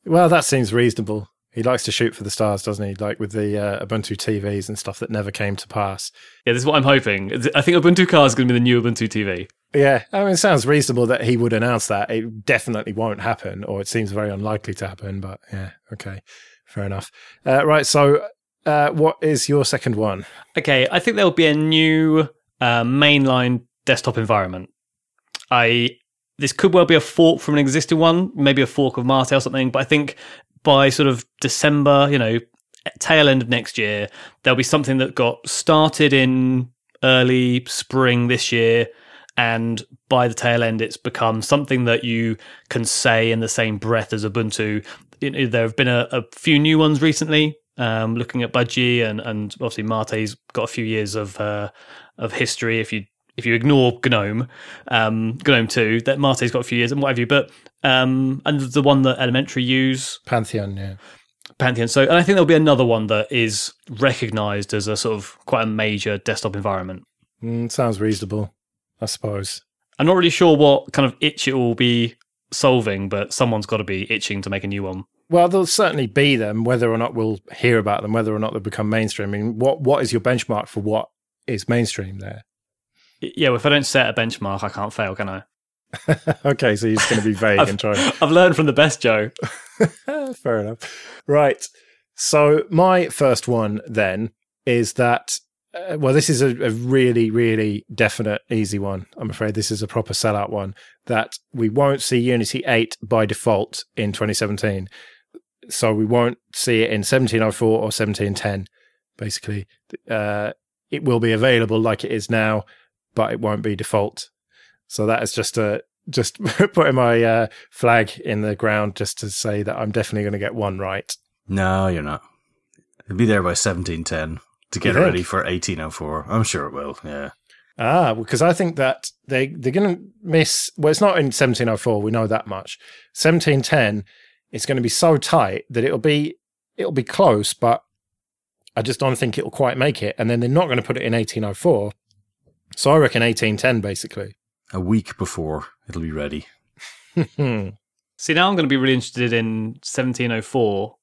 Well, that seems reasonable. He likes to shoot for the stars, doesn't he? Like with the uh, Ubuntu TVs and stuff that never came to pass. Yeah, this is what I'm hoping. I think Ubuntu car is going to be the new Ubuntu TV. Yeah, I mean, it sounds reasonable that he would announce that. It definitely won't happen, or it seems very unlikely to happen. But yeah, okay, fair enough. Uh, right, so uh, what is your second one? Okay, I think there will be a new mainline desktop environment. I this could well be a fork from an existing one, maybe a fork of Mate or something. But I think by sort of December, you know, tail end of next year, there'll be something that got started in early spring this year. And by the tail end, it's become something that you can say in the same breath as Ubuntu. there have been a, a few new ones recently, um, looking at Budgie and, and obviously Mate's got a few years of uh, of history. If you if you ignore GNOME, um, GNOME two, that Mate's got a few years and what have you. But um, and the one that Elementary use, Pantheon, yeah, Pantheon. So, and I think there'll be another one that is recognised as a sort of quite a major desktop environment. Mm, sounds reasonable, I suppose. I'm not really sure what kind of itch it will be solving, but someone's got to be itching to make a new one. Well, there'll certainly be them, whether or not we'll hear about them, whether or not they become mainstream. I mean, what what is your benchmark for what is mainstream there? Yeah, well, if I don't set a benchmark, I can't fail, can I? okay, so you're just going to be vague and try. I've learned from the best, Joe. Fair enough. Right. So my first one then is that uh, well, this is a, a, really, really definite, easy one. I'm afraid this is a proper sellout one that we won't see Unity 8 by default in 2017. So we won't see it in 1704 or 1710, basically. Uh, it will be available like it is now, but it won't be default. So that is just a just putting my uh, flag in the ground just to say that I'm definitely going to get one right. No, you're not. It'll be there by 1710 to get ready for 1804. I'm sure it will. Yeah. Ah, because I think that they they're going to miss. Well, it's not in 1704. We know that much. 1710, it's going to be so tight that it'll be it'll be close, but I just don't think it'll quite make it. And then they're not going to put it in 1804. So I reckon 1810, basically. A week before it'll be ready. See, now I'm going to be really interested in 1704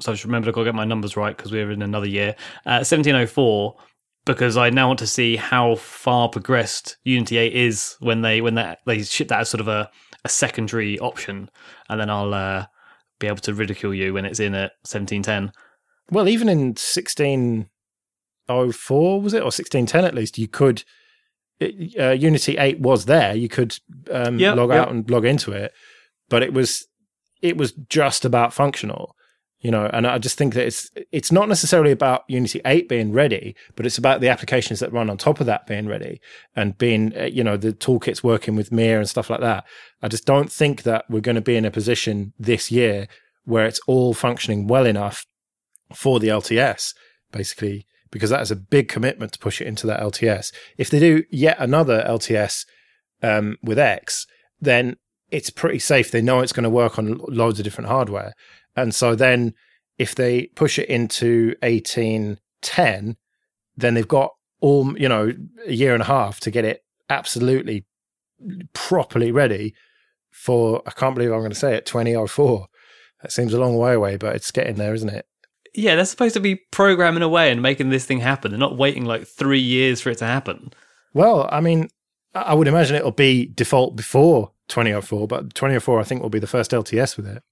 so I just remembered I've got to get my numbers right because we're in another year. Uh, 1704, because I now want to see how far progressed Unity 8 is when they when that they ship that as sort of a, a secondary option, and then I'll uh, be able to ridicule you when it's in at 1710. Well, even in 1604 was it or 1610 at least, you could. uh, Unity 8 was there. You could um, yep, log yep. out and log into it, but it was it was just about functional you know and i just think that it's it's not necessarily about unity 8 being ready but it's about the applications that run on top of that being ready and being uh, you know the toolkits working with mir and stuff like that i just don't think that we're going to be in a position this year where it's all functioning well enough for the lts basically because that is a big commitment to push it into that lts if they do yet another lts um, with x then it's pretty safe they know it's going to work on loads of different hardware and so then if they push it into 1810, then they've got all, you know, a year and a half to get it absolutely properly ready for, I can't believe I'm going to say it, 2004. That seems a long way away, but it's getting there, isn't it? Yeah, they're supposed to be programming away and making this thing happen. They're not waiting like three years for it to happen. Well, I mean, I would imagine it'll be default before 2004, but 2004 I think will be the first LTS with it.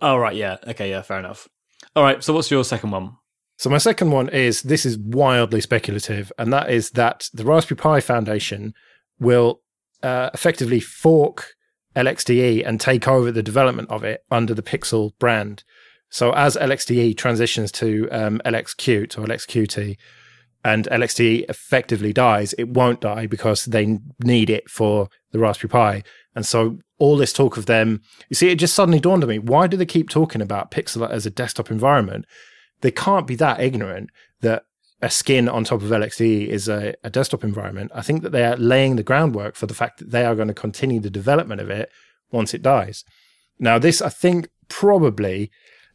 Oh right, yeah. Okay, yeah, fair enough. All right, so what's your second one? So my second one is this is wildly speculative, and that is that the Raspberry Pi Foundation will uh, effectively fork LXDE and take over the development of it under the Pixel brand. So as LXDE transitions to um, LXQt or LXQT, and LXDE effectively dies, it won't die because they need it for the Raspberry Pi. And so all this talk of them, you see, it just suddenly dawned on me. Why do they keep talking about Pixel as a desktop environment? They can't be that ignorant that a skin on top of LXDE is a, a desktop environment. I think that they are laying the groundwork for the fact that they are going to continue the development of it once it dies. Now, this I think probably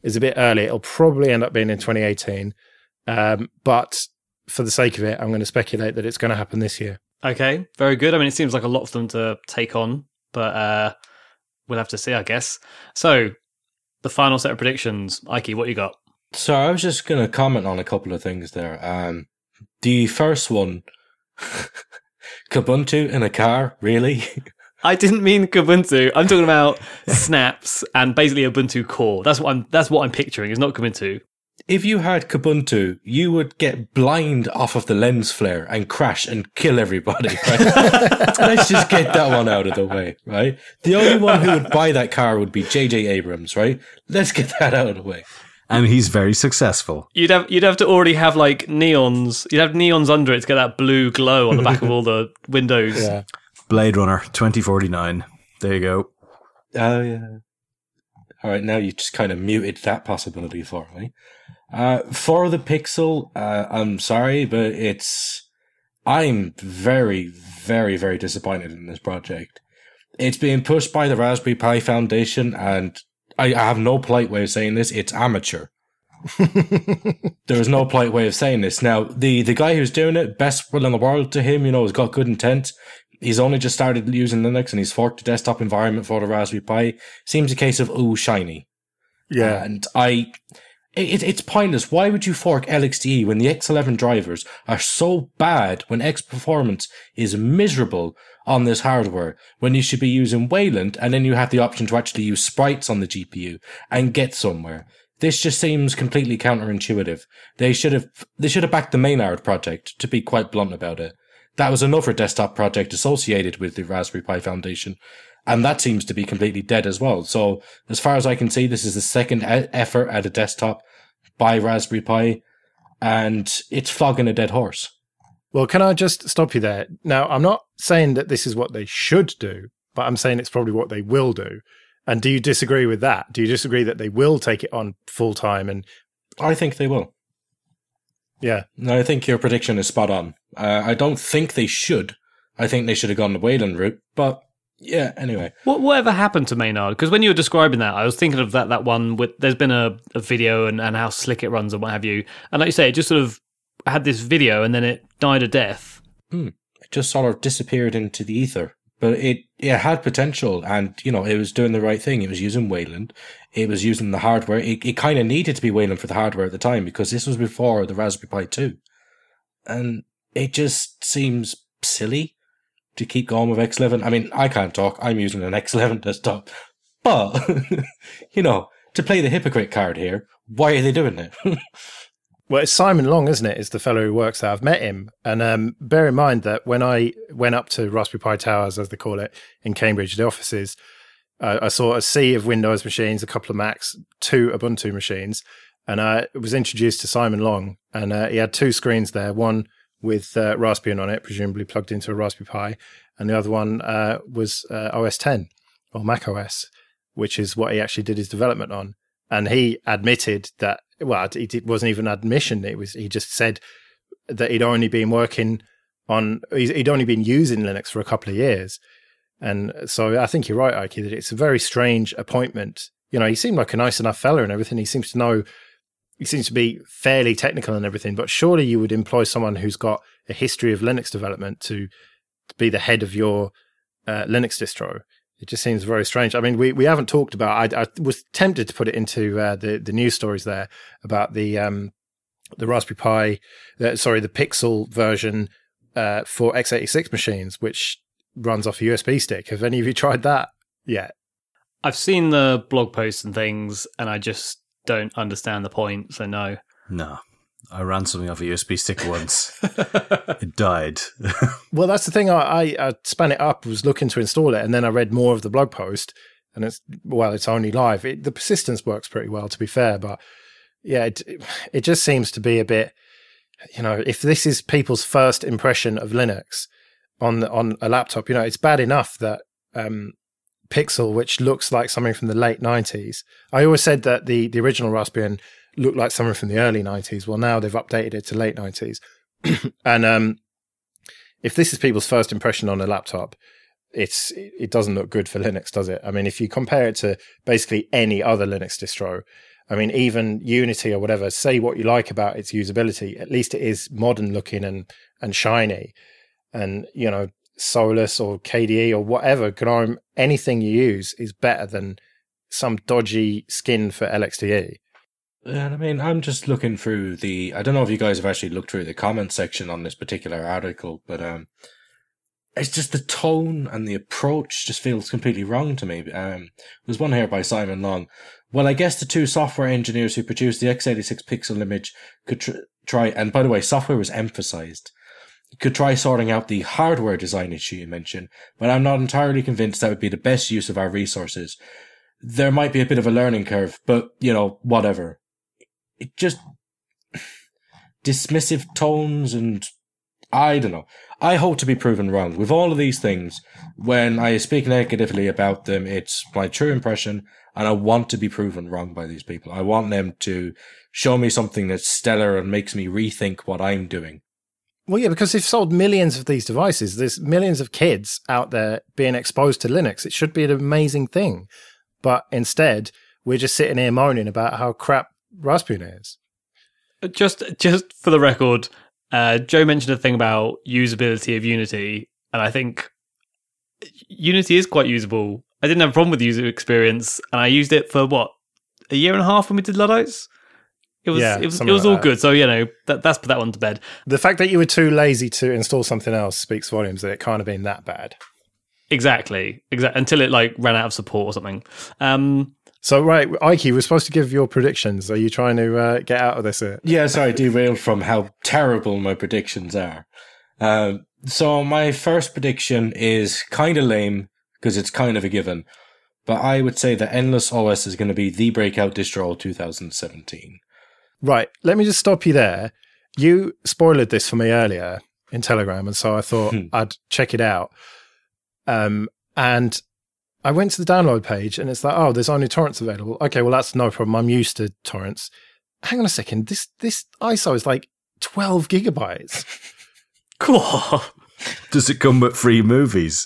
is a bit early. It'll probably end up being in 2018. Um, but for the sake of it, I'm going to speculate that it's going to happen this year. Okay, very good. I mean, it seems like a lot for them to take on but uh, we'll have to see, I guess. So, the final set of predictions. Ike, what you got? So, I was just going to comment on a couple of things there. Um, the first one, Kubuntu in a car, really? I didn't mean Kubuntu. I'm talking about snaps and basically Ubuntu core. That's what I'm. That's what I'm picturing. It's not Kubuntu if you had Kubuntu, you would get blind off of the lens flare and crash and kill everybody. Right? Let's just get that one out of the way, right? The only one who would buy that car would be J.J. Abrams, right? Let's get that out of the way. And he's very successful. You'd have you'd have to already have like neons. You'd have neons under it to get that blue glow on the back of all the windows. Yeah. Blade Runner 2049. There you go. Oh yeah. All right, now you just kind of muted that possibility for me. Uh, for the Pixel, uh, I'm sorry, but it's. I'm very, very, very disappointed in this project. It's being pushed by the Raspberry Pi Foundation, and I, I have no polite way of saying this. It's amateur. there is no polite way of saying this. Now, the, the guy who's doing it, best will in the world to him, you know, has got good intent. He's only just started using Linux and he's forked the desktop environment for the Raspberry Pi. Seems a case of, ooh, shiny. Yeah. And I, it, it's pointless. Why would you fork LXDE when the X11 drivers are so bad when X performance is miserable on this hardware when you should be using Wayland and then you have the option to actually use sprites on the GPU and get somewhere? This just seems completely counterintuitive. They should have they should have backed the Maynard project. To be quite blunt about it, that was another desktop project associated with the Raspberry Pi Foundation, and that seems to be completely dead as well. So, as far as I can see, this is the second effort at a desktop by Raspberry Pi, and it's flogging a dead horse. Well, can I just stop you there? Now, I'm not saying that this is what they should do, but I'm saying it's probably what they will do. And do you disagree with that? Do you disagree that they will take it on full time? And I think they will. Yeah, No, I think your prediction is spot on. Uh, I don't think they should. I think they should have gone the Wayland route, but yeah. Anyway, What whatever happened to Maynard? Because when you were describing that, I was thinking of that that one with there's been a, a video and, and how slick it runs and what have you. And like you say, it just sort of had this video and then it died a death. it just sort of disappeared into the ether. But it it had potential, and you know it was doing the right thing. It was using Wayland. It was using the hardware. It, it kind of needed to be Wayland for the hardware at the time because this was before the Raspberry Pi two, and it just seems silly to keep going with X11. I mean, I can't talk. I'm using an X11 desktop, but you know, to play the hypocrite card here, why are they doing it? Well, it's Simon Long, isn't it? Is the fellow who works there. I've met him. And um, bear in mind that when I went up to Raspberry Pi Towers, as they call it, in Cambridge, the offices, uh, I saw a sea of Windows machines, a couple of Macs, two Ubuntu machines. And I was introduced to Simon Long. And uh, he had two screens there one with uh, Raspbian on it, presumably plugged into a Raspberry Pi. And the other one uh, was uh, OS 10 or Mac OS, which is what he actually did his development on. And he admitted that well, it, wasn't even admission. It was he just said that he'd only been working on he'd only been using Linux for a couple of years, and so I think you're right, Ike. That it's a very strange appointment. You know, he seemed like a nice enough fella and everything. He seems to know. He seems to be fairly technical and everything, but surely you would employ someone who's got a history of Linux development to, to be the head of your uh, Linux distro. It just seems very strange. I mean, we, we haven't talked about. I, I was tempted to put it into uh, the the news stories there about the um, the Raspberry Pi, uh, sorry, the Pixel version uh, for x86 machines, which runs off a USB stick. Have any of you tried that yet? I've seen the blog posts and things, and I just don't understand the point. So no. No. I ran something off a USB stick once. it died. Well, that's the thing. I, I, I span it up, was looking to install it, and then I read more of the blog post, and it's well, it's only live. It, the persistence works pretty well, to be fair, but yeah, it it just seems to be a bit. You know, if this is people's first impression of Linux on the, on a laptop, you know, it's bad enough that um, Pixel, which looks like something from the late nineties. I always said that the the original Raspbian looked like something from the early nineties. Well, now they've updated it to late nineties, and um, if this is people's first impression on a laptop, it's it doesn't look good for Linux, does it? I mean, if you compare it to basically any other Linux distro, I mean, even Unity or whatever, say what you like about its usability, at least it is modern looking and and shiny, and you know, Solus or KDE or whatever GNOME, anything you use is better than some dodgy skin for LXDE. And I mean, I'm just looking through the. I don't know if you guys have actually looked through the comment section on this particular article, but um, it's just the tone and the approach just feels completely wrong to me. Um, there's one here by Simon Long. Well, I guess the two software engineers who produced the x86 pixel image could tr- try. And by the way, software was emphasized. Could try sorting out the hardware design issue you mentioned, but I'm not entirely convinced that would be the best use of our resources. There might be a bit of a learning curve, but you know, whatever it just dismissive tones and I don't know. I hope to be proven wrong with all of these things. When I speak negatively about them, it's my true impression, and I want to be proven wrong by these people. I want them to show me something that's stellar and makes me rethink what I'm doing. Well, yeah, because they've sold millions of these devices. There's millions of kids out there being exposed to Linux. It should be an amazing thing. But instead, we're just sitting here moaning about how crap Raspbian is. Just just for the record, uh, Joe mentioned a thing about usability of Unity, and I think Unity is quite usable. I didn't have a problem with the user experience, and I used it for what a year and a half when we did Luddites. It was Yeah, it was it was like all that. good. So you know that that's put that one to bed. The fact that you were too lazy to install something else speaks volumes that it can't have been that bad. Exactly, exactly. Until it like ran out of support or something. Um, So, right, Ike, we're supposed to give your predictions. Are you trying to uh, get out of this? Uh? Yeah, sorry, derailed from how terrible my predictions are. Um, so my first prediction is kind of lame because it's kind of a given, but I would say that Endless OS is going to be the breakout distro of 2017. Right, let me just stop you there. You spoiled this for me earlier in Telegram, and so I thought Hmm. I'd check it out. Um, and I went to the download page, and it's like, oh, there's only torrents available. Okay, well that's no problem. I'm used to torrents. Hang on a second. This this ISO is like 12 gigabytes. Cool. Does it come with free movies?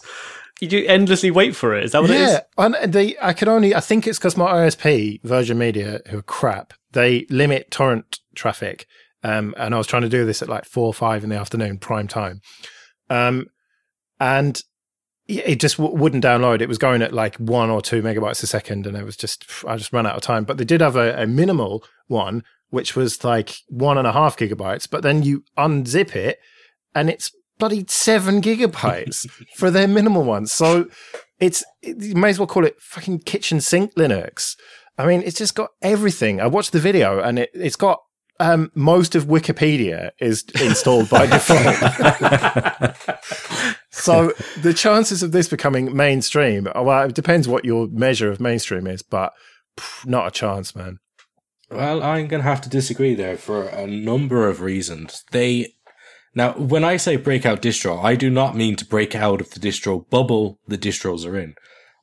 You do endlessly wait for it. Is that what it is? yeah, and they I could only I think it's because my ISP Virgin Media who are crap. They limit torrent traffic, um, and I was trying to do this at like four or five in the afternoon, prime time, um, and it just w- wouldn't download. It was going at like one or two megabytes a second, and it was just I just ran out of time. But they did have a, a minimal one, which was like one and a half gigabytes. But then you unzip it, and it's bloody seven gigabytes for their minimal one. So it's it, you may as well call it fucking kitchen sink Linux. I mean, it's just got everything. I watched the video and it, it's got um, most of Wikipedia is installed by default. so the chances of this becoming mainstream, well, it depends what your measure of mainstream is, but pff, not a chance, man. Well, I'm going to have to disagree there for a number of reasons. They now, when I say breakout distro, I do not mean to break out of the distro bubble the distros are in.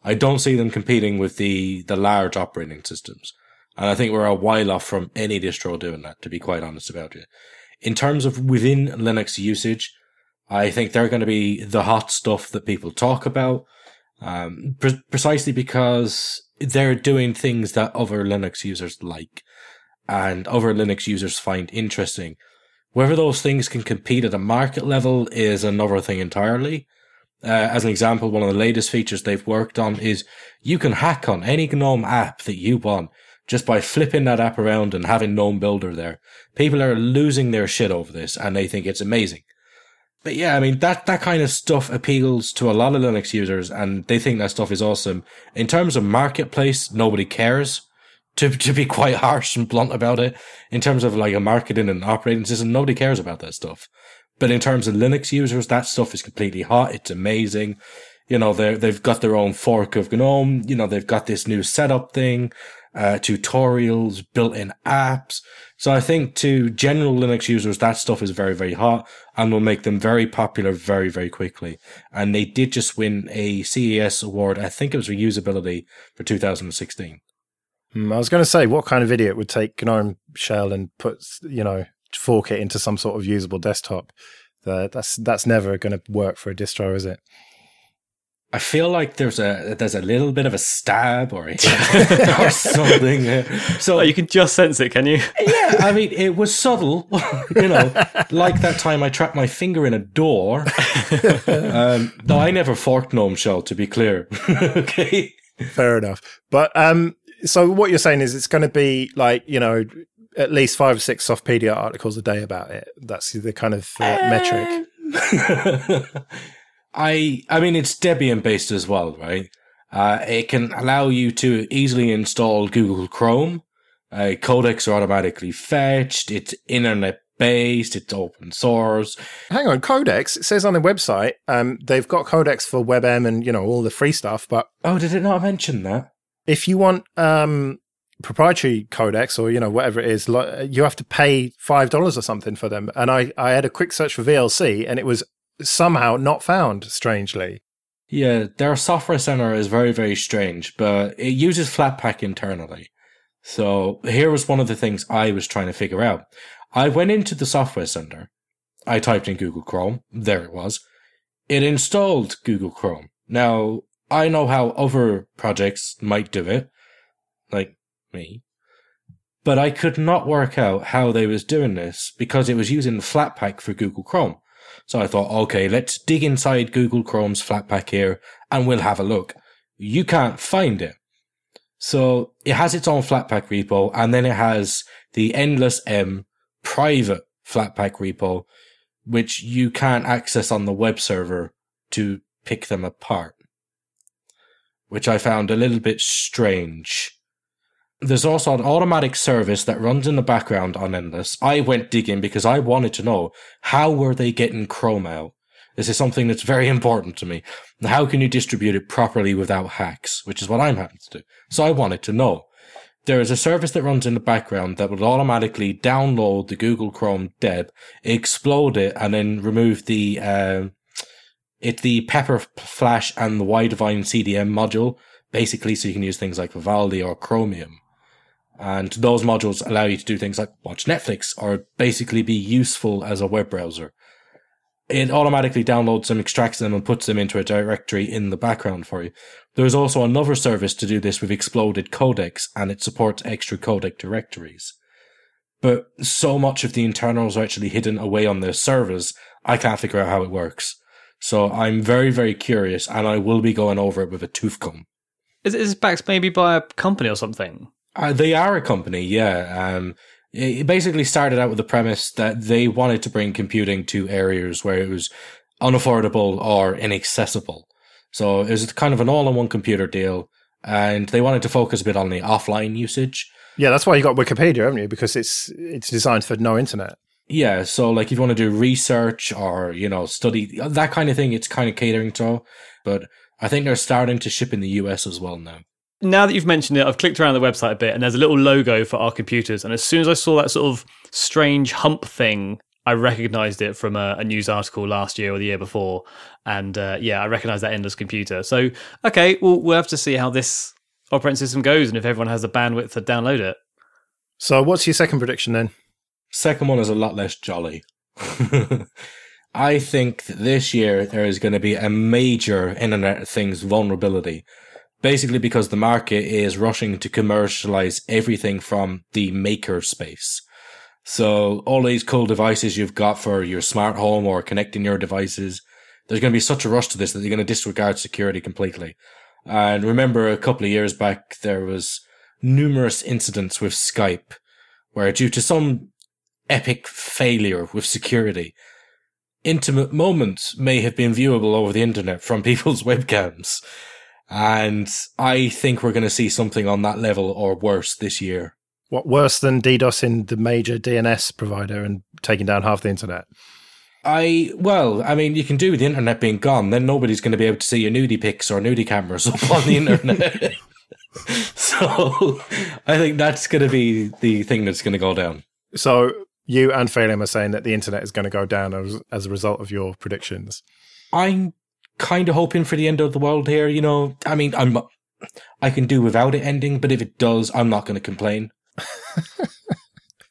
I don't see them competing with the the large operating systems, and I think we're a while off from any distro doing that. To be quite honest about it, in terms of within Linux usage, I think they're going to be the hot stuff that people talk about, um, pre- precisely because they're doing things that other Linux users like and other Linux users find interesting. Whether those things can compete at a market level is another thing entirely. Uh, as an example, one of the latest features they've worked on is you can hack on any GNOME app that you want just by flipping that app around and having GNOME Builder there. People are losing their shit over this and they think it's amazing. But yeah, I mean, that, that kind of stuff appeals to a lot of Linux users and they think that stuff is awesome. In terms of marketplace, nobody cares. To, to be quite harsh and blunt about it, in terms of like a marketing and operating system, nobody cares about that stuff. But in terms of Linux users, that stuff is completely hot. It's amazing. You know, they they've got their own fork of GNOME. You know, they've got this new setup thing, uh, tutorials, built-in apps. So I think to general Linux users, that stuff is very, very hot and will make them very popular very, very quickly. And they did just win a CES award. I think it was for usability for 2016. Hmm, I was going to say, what kind of idiot would take GNOME shell and put, you know, fork it into some sort of usable desktop? Uh, that's that's never going to work for a distro, is it? I feel like there's a there's a little bit of a stab or a or something. So Oh, you can just sense it, can you? yeah, I mean it was subtle, you know, like that time I trapped my finger in a door. Um, no, I never forked gnome shell. To be clear, okay. Fair enough. But um, so what you're saying is it's going to be like you know at least five or six Softpedia articles a day about it. That's the kind of uh, metric. I I mean it's Debian based as well, right? Uh, it can allow you to easily install Google Chrome. Uh, codecs are automatically fetched. It's internet based. It's open source. Hang on, codecs. It says on the website um, they've got codecs for WebM and you know all the free stuff. But Oh, did it not mention that? if you want um, proprietary codecs or you know whatever it is, you have to pay five dollars or something for them. And I I had a quick search for VLC and it was somehow not found. Strangely. Yeah, their software center is very, very strange, but it uses Flatpak internally. So here was one of the things I was trying to figure out. I went into the software center. I typed in Google Chrome. There it was. It installed Google Chrome. Now, I know how other projects might do it, like me, but I could not work out how they was doing this because it was using Flatpak for Google Chrome. So I thought, okay, let's dig inside Google Chrome's Flatpak here and we'll have a look. You can't find it. So it has its own Flatpak repo and then it has the Endless M private Flatpak repo, which you can't access on the web server to pick them apart. Which I found a little bit strange. There's also an automatic service that runs in the background on Endless. I went digging because I wanted to know how were they getting Chrome out. This is something that's very important to me. How can you distribute it properly without hacks, which is what I'm having to do. So I wanted to know. There is a service that runs in the background that will automatically download the Google Chrome deb, explode it, and then remove the uh, it the Pepper Flash and the Widevine CDM module, basically, so you can use things like Vivaldi or Chromium. And those modules allow you to do things like watch Netflix or basically be useful as a web browser it automatically downloads them, extracts them, and puts them into a directory in the background for you. There's also another service to do this with exploded codecs, and it supports extra codec directories. But so much of the internals are actually hidden away on the servers, I can't figure out how it works. So I'm very, very curious, and I will be going over it with a tooth comb. Is, is backed maybe by a company or something? Uh, they are a company, yeah. Um, it basically started out with the premise that they wanted to bring computing to areas where it was unaffordable or inaccessible. So it was kind of an all-in-one computer deal, and they wanted to focus a bit on the offline usage. Yeah, that's why you got Wikipedia, haven't you? Because it's it's designed for no internet. Yeah, so like if you want to do research or you know study that kind of thing, it's kind of catering to. But I think they're starting to ship in the US as well now now that you've mentioned it, I've clicked around the website a bit and there's a little logo for our computers. And as soon as I saw that sort of strange hump thing, I recognized it from a, a news article last year or the year before. And uh, yeah, I recognize that endless computer. So, okay, well, we'll have to see how this operating system goes and if everyone has the bandwidth to download it. So, what's your second prediction then? Second one is a lot less jolly. I think that this year there is going to be a major Internet of Things vulnerability basically because the market is rushing to commercialize everything from the maker space. So all these cool devices you've got for your smart home or connecting your devices, there's going to be such a rush to this that they're going to disregard security completely. And remember a couple of years back, there was numerous incidents with Skype where due to some epic failure with security, intimate moments may have been viewable over the internet from people's webcams. And I think we're going to see something on that level or worse this year. What worse than DDoSing the major DNS provider and taking down half the internet? I well, I mean, you can do with the internet being gone, then nobody's going to be able to see your nudie pics or nudie cameras up on the internet. so, I think that's going to be the thing that's going to go down. So, you and Phelim are saying that the internet is going to go down as, as a result of your predictions. I'm kind of hoping for the end of the world here. You know, I mean, I'm I can do without it ending, but if it does, I'm not going to complain.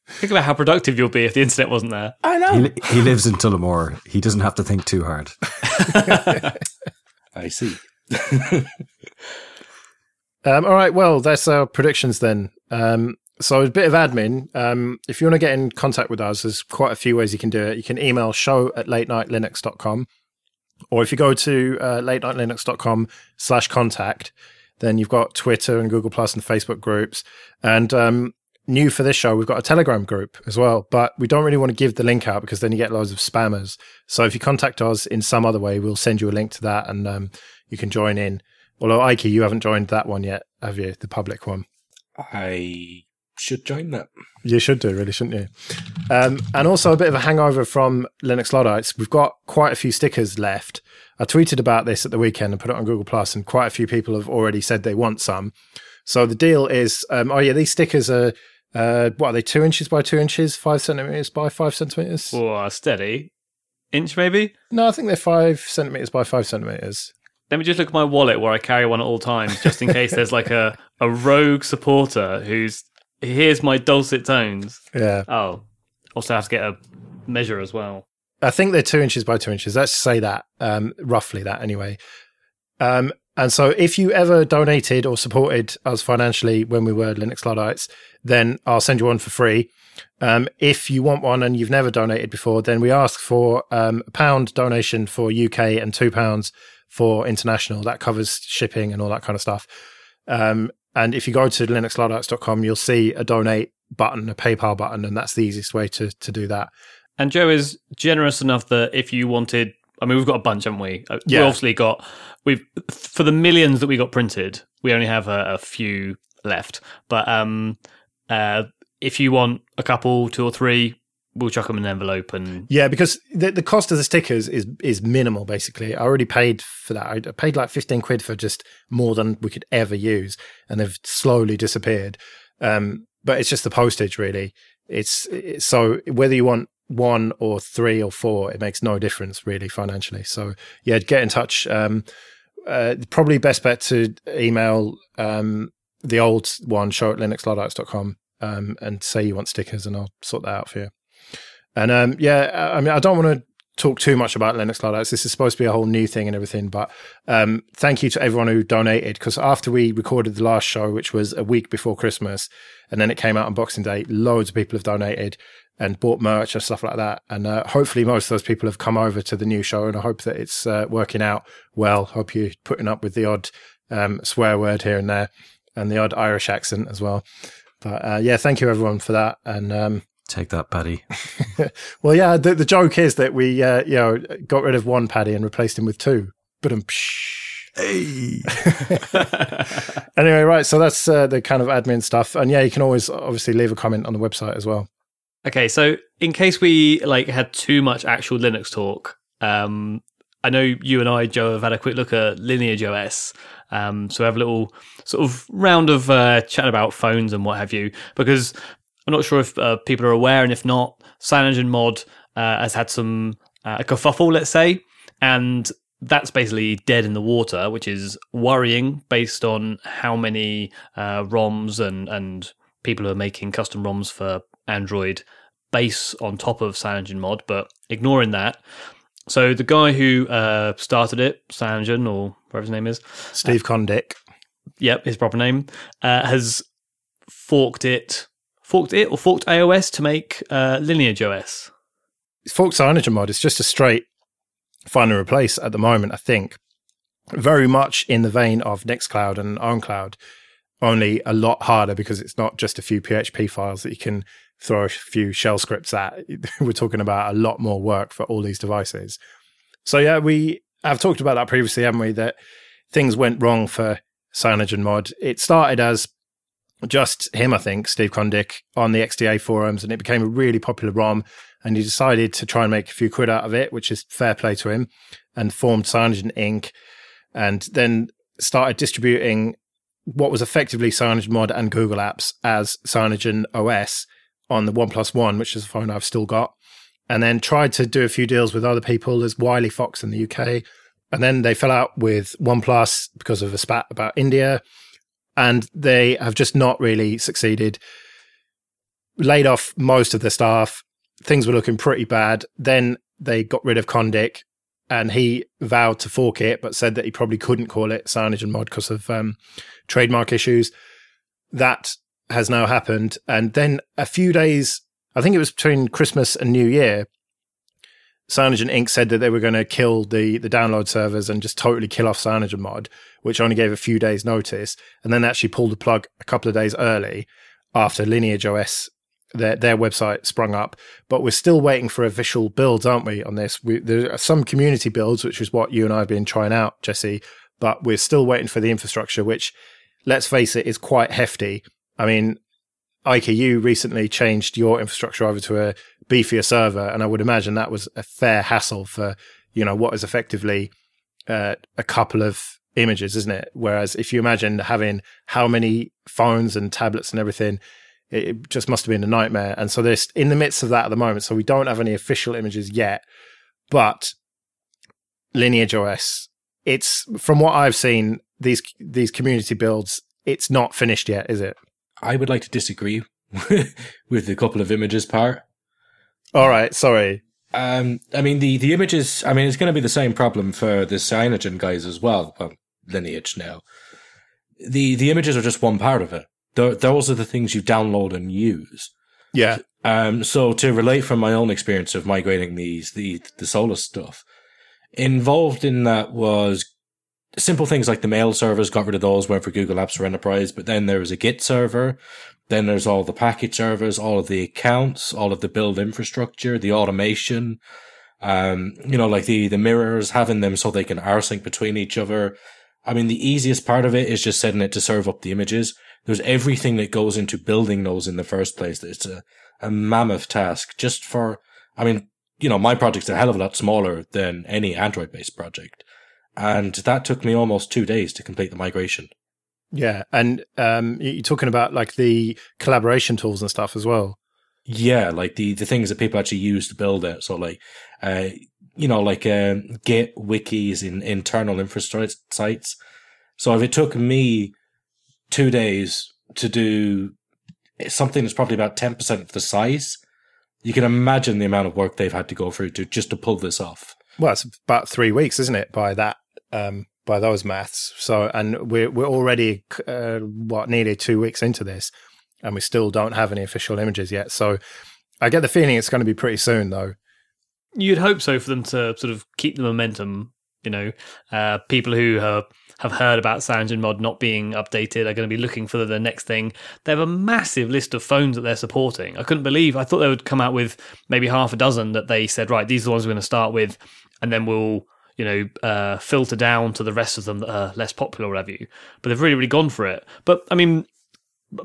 Think about how productive you'll be if the internet wasn't there. I know. He, he lives in Tullamore. He doesn't have to think too hard. I see. um, all right. Well, that's our predictions then. Um, so a bit of admin. Um, if you want to get in contact with us, there's quite a few ways you can do it. You can email show at latenightlinux.com. Or if you go to uh, latenightlinux.com slash contact, then you've got Twitter and Google Plus and Facebook groups. And um, new for this show, we've got a Telegram group as well. But we don't really want to give the link out because then you get loads of spammers. So if you contact us in some other way, we'll send you a link to that and um, you can join in. Although, Ike, you haven't joined that one yet, have you? The public one. I should join that. You should do, really, shouldn't you? Um, and also a bit of a hangover from Linux Luddites. We've got quite a few stickers left. I tweeted about this at the weekend and put it on Google Plus, and quite a few people have already said they want some. So the deal is, um, oh yeah, these stickers are uh, what are they? Two inches by two inches, five centimeters by five centimeters. Oh, steady inch maybe. No, I think they're five centimeters by five centimeters. Let me just look at my wallet where I carry one at all times, just in case there's like a, a rogue supporter who's hears my dulcet tones. Yeah. Oh, also have to get a measure as well. I think they're two inches by two inches. Let's say that, um, roughly that anyway. Um, and so if you ever donated or supported us financially when we were Linux Luddites, then I'll send you one for free. Um, if you want one and you've never donated before, then we ask for um, a pound donation for UK and two pounds for international. That covers shipping and all that kind of stuff. Um, and if you go to linuxluddites.com, you'll see a donate button, a PayPal button, and that's the easiest way to, to do that. And Joe is generous enough that if you wanted, I mean, we've got a bunch, haven't we? Uh, yeah. We've obviously got, we've, for the millions that we got printed, we only have a, a few left. But um, uh, if you want a couple, two or three, we'll chuck them in an envelope and Yeah, because the, the cost of the stickers is is minimal. Basically, I already paid for that. I paid like fifteen quid for just more than we could ever use, and they've slowly disappeared. Um, but it's just the postage, really. It's, it's so whether you want one or three or four, it makes no difference really financially. So yeah, get in touch. Um, uh, probably best bet to email um, the old one, show at linuxluddites.com, um, and say you want stickers, and I'll sort that out for you. And um, yeah, I mean, I don't want to talk too much about Linux Luddites. This is supposed to be a whole new thing and everything, but um, thank you to everyone who donated because after we recorded the last show, which was a week before Christmas, and then it came out on Boxing Day, loads of people have donated and bought merch and stuff like that. And uh, hopefully, most of those people have come over to the new show, and I hope that it's uh, working out well. Hope you're putting up with the odd um, swear word here and there, and the odd Irish accent as well. But uh, yeah, thank you everyone for that, and um, Take that, Paddy. well, yeah, the, the joke is that we, uh, you know, got rid of one Paddy and replaced him with two. But um, Hey. anyway, right. So that's uh, the kind of admin stuff, and yeah, you can always obviously leave a comment on the website as well. Okay, so in case we like had too much actual Linux talk, um, I know you and I, Joe, have had a quick look at Lineage OS. Um, so we have a little sort of round of uh, chat about phones and what have you, because I'm not sure if uh, people are aware, and if not, CyanogenMod uh, has had some uh, a kerfuffle, let's say, and that's basically dead in the water, which is worrying based on how many uh, ROMs and and people who are making custom ROMs for Android base on top of CyanogenMod. But ignoring that, so the guy who uh, started it, Cyanogen or whatever his name is, Steve Kondik. yep, his proper name, uh, has forked it, forked it or forked iOS to make uh, Lineage OS. Forked CyanogenMod It's just a straight find and replace at the moment, I think. Very much in the vein of Nextcloud and OwnCloud, only a lot harder because it's not just a few PHP files that you can throw a few shell scripts at. We're talking about a lot more work for all these devices. So yeah, we have talked about that previously, haven't we? That things went wrong for CyanogenMod. It started as just him, I think, Steve Kondik, on the XDA forums, and it became a really popular ROM. And he decided to try and make a few quid out of it, which is fair play to him, and formed Cyanogen Inc. And then started distributing what was effectively CyanogenMod and Google Apps as Cyanogen OS on the OnePlus One, which is a phone I've still got. And then tried to do a few deals with other people. There's Wileyfox in the UK. And then they fell out with OnePlus because of a spat about India and they have just not really succeeded. Laid off most of the staff. Things were looking pretty bad. Then they got rid of Kondik, and he vowed to fork it, but said that he probably couldn't call it CyanogenMod because of um, trademark issues. That has now happened, and then a few days, I think it was between Christmas and New Year. Cyanogen Inc. said that they were going to kill the the download servers and just totally kill off CyanogenMod, which only gave a few days' notice, and then actually pulled the plug a couple of days early after Lineage OS their their website sprung up. But we're still waiting for official builds, aren't we? On this, we, there are some community builds, which is what you and I have been trying out, Jesse. But we're still waiting for the infrastructure, which, let's face it, is quite hefty. I mean, IKU recently changed your infrastructure over to a beefier server, and I would imagine that was a fair hassle for you know what is effectively uh, a couple of images, isn't it? Whereas if you imagine having how many phones and tablets and everything, it, just must have been a nightmare. And so they're in the midst of that at the moment. So we don't have any official images yet, but Lineage OS, it's from what I've seen these these community builds, it's not finished yet, is it? I would like to disagree with the couple of images part. All right, sorry. Um, I mean the the images. I mean it's going to be the same problem for the Cyanogen guys as well. Well, Lineage now. The the images are just one part of it. Th- those are the things you download and use. Yeah. Um, so to relate from my own experience of migrating these the the Solus stuff, involved in that was simple things like the mail servers. Got rid of those. Went for Google Apps for Enterprise. But then there was a Git server. Then there's all the package servers, all of the accounts, all of the build infrastructure, the automation. Um, you know, like the the mirrors, having them so they can rsync between each other. I mean, the easiest part of it is just setting it to serve up the images. there's everything that goes into building those in the first place. It's a, a mammoth task just for, I mean, you know, my project's a hell of a lot smaller than any Android based project. And that took me almost two days to complete the migration. Yeah. And um, you're talking about like the collaboration tools and stuff as well. Yeah, like the, the things that people actually use to build it. So like, uh, you know, like um, Git wikis in internal infrastructure sites. So if it took me two days to do something that's probably about 10% of the size, you can imagine the amount of work they've had to go through to just to pull this off. Well, it's about three weeks, isn't it? By that, um, by those maths. So, and we're we're already uh, what nearly two weeks into this, and we still don't have any official images yet. So, I get the feeling it's going to be pretty soon, though. You'd hope so for them to sort of keep the momentum. You know, uh, people who have have heard about CyanogenMod Mod not being updated are going to be looking for the next thing. They have a massive list of phones that they're supporting. I couldn't believe. I thought they would come out with maybe half a dozen that they said, right, these are the ones we're going to start with, and then we'll you know uh, filter down to the rest of them that are less popular, or you. But they've really, really gone for it. But I mean,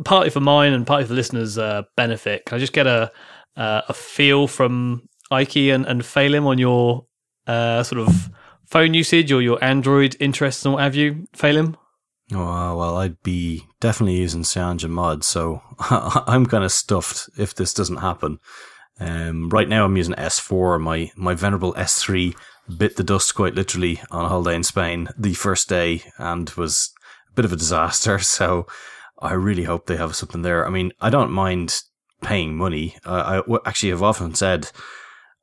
partly for mine and partly for the listeners' uh, benefit, can I just get a uh, a feel from Ike and, and Phelim on your uh, sort of phone usage or your Android interests and what have you, Phelim? Oh, well, I'd be definitely using CyanogenMod, so I'm kind of stuffed if this doesn't happen. Um, right now, I'm using S4. My my venerable S3 bit the dust quite literally on a holiday in Spain the first day and was a bit of a disaster. So I really hope they have something there. I mean, I don't mind paying money. I, I actually have often said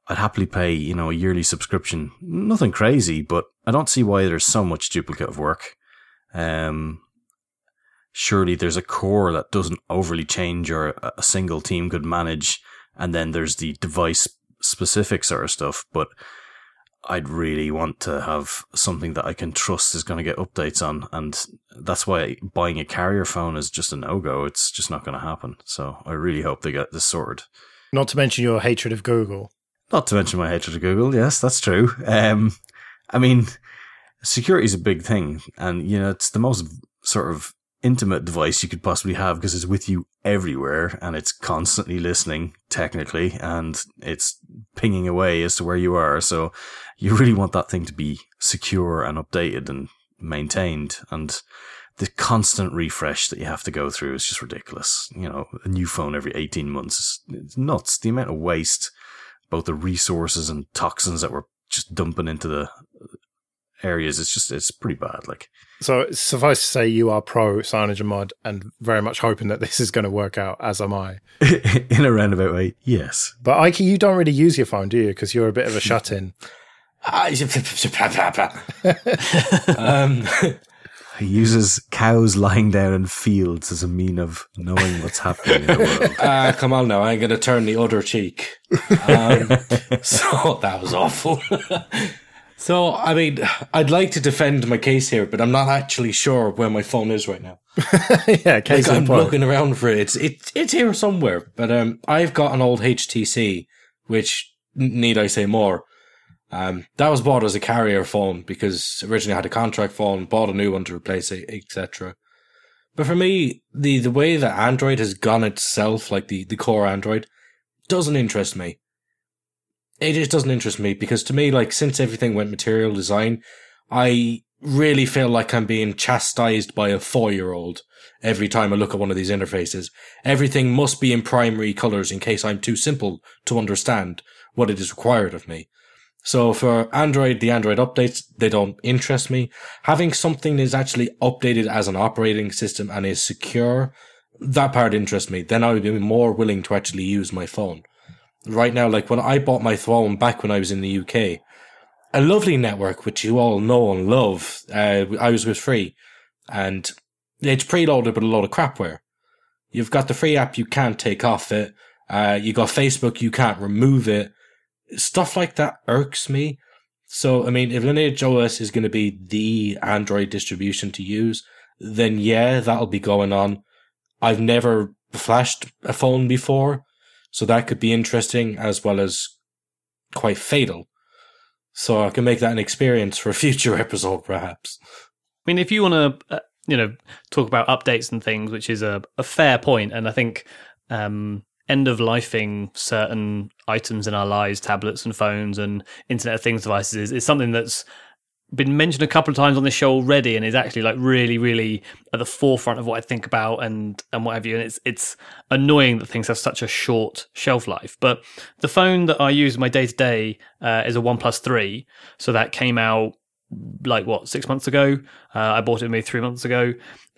I'd happily pay, you know, a yearly subscription. Nothing crazy, but I don't see why there's so much duplicate of work. Um, surely there's a core that doesn't overly change or a single team could manage. And then there's the device specific sort of stuff. But I'd really want to have something that I can trust is going to get updates on. And that's why buying a carrier phone is just a no go. It's just not going to happen. So I really hope they get this sorted. Not to mention your hatred of Google. Not to mention my hatred of Google. Yes, that's true. Um, I mean, security is a big thing, and you know it's the most sort of intimate device you could possibly have because it's with you everywhere and it's constantly listening technically and it's pinging away as to where you are. So you really want that thing to be secure and updated and maintained and the constant refresh that you have to go through is just ridiculous. You know, a new phone every 18 months is nuts. The amount of waste both the resources and toxins that we're just dumping into the areas. It's just it's pretty bad. Like so, suffice to say, you are pro CyanogenMod and very much hoping that this is going to work out. As am I. in a roundabout way, yes. But Ike, you don't really use your phone, do you? Because you're a bit of a shut in. um, he uses cows lying down in fields as a mean of knowing what's happening in the world. Ah, uh, come on now. I'm going to turn the other cheek. Um, so that was awful. So, I mean, I'd like to defend my case here, but I'm not actually sure where my phone is right now. yeah, case like, I'm point. looking around for it. It's, it, it's here somewhere. But um, I've got an old HTC, which, need I say more, um, that was bought as a carrier phone because originally I had a contract phone, bought a new one to replace it, etc. But for me, the, the way that Android has gone itself, like the, the core Android, doesn't interest me. It just doesn't interest me because to me, like, since everything went material design, I really feel like I'm being chastised by a four year old every time I look at one of these interfaces. Everything must be in primary colors in case I'm too simple to understand what it is required of me. So for Android, the Android updates, they don't interest me. Having something that is actually updated as an operating system and is secure, that part interests me. Then I would be more willing to actually use my phone. Right now, like when I bought my phone back when I was in the UK, a lovely network, which you all know and love, uh, I was with free and it's preloaded with a lot of crapware. You've got the free app you can't take off it. Uh, you got Facebook, you can't remove it stuff like that irks me. So, I mean, if Lineage OS is going to be the Android distribution to use, then yeah, that'll be going on. I've never flashed a phone before, so that could be interesting as well as quite fatal. So I can make that an experience for a future episode, perhaps. I mean, if you want to, uh, you know talk about updates and things, which is a, a fair point, and I think um, end of lifing certain items in our lives, tablets and phones and Internet of Things devices, is, is something that's been mentioned a couple of times on this show already and is actually like really really at the forefront of what I think about and and what have you and it's it's annoying that things have such a short shelf life. But the phone that I use in my day to day is a OnePlus 3 so that came out like what 6 months ago? Uh, I bought it maybe 3 months ago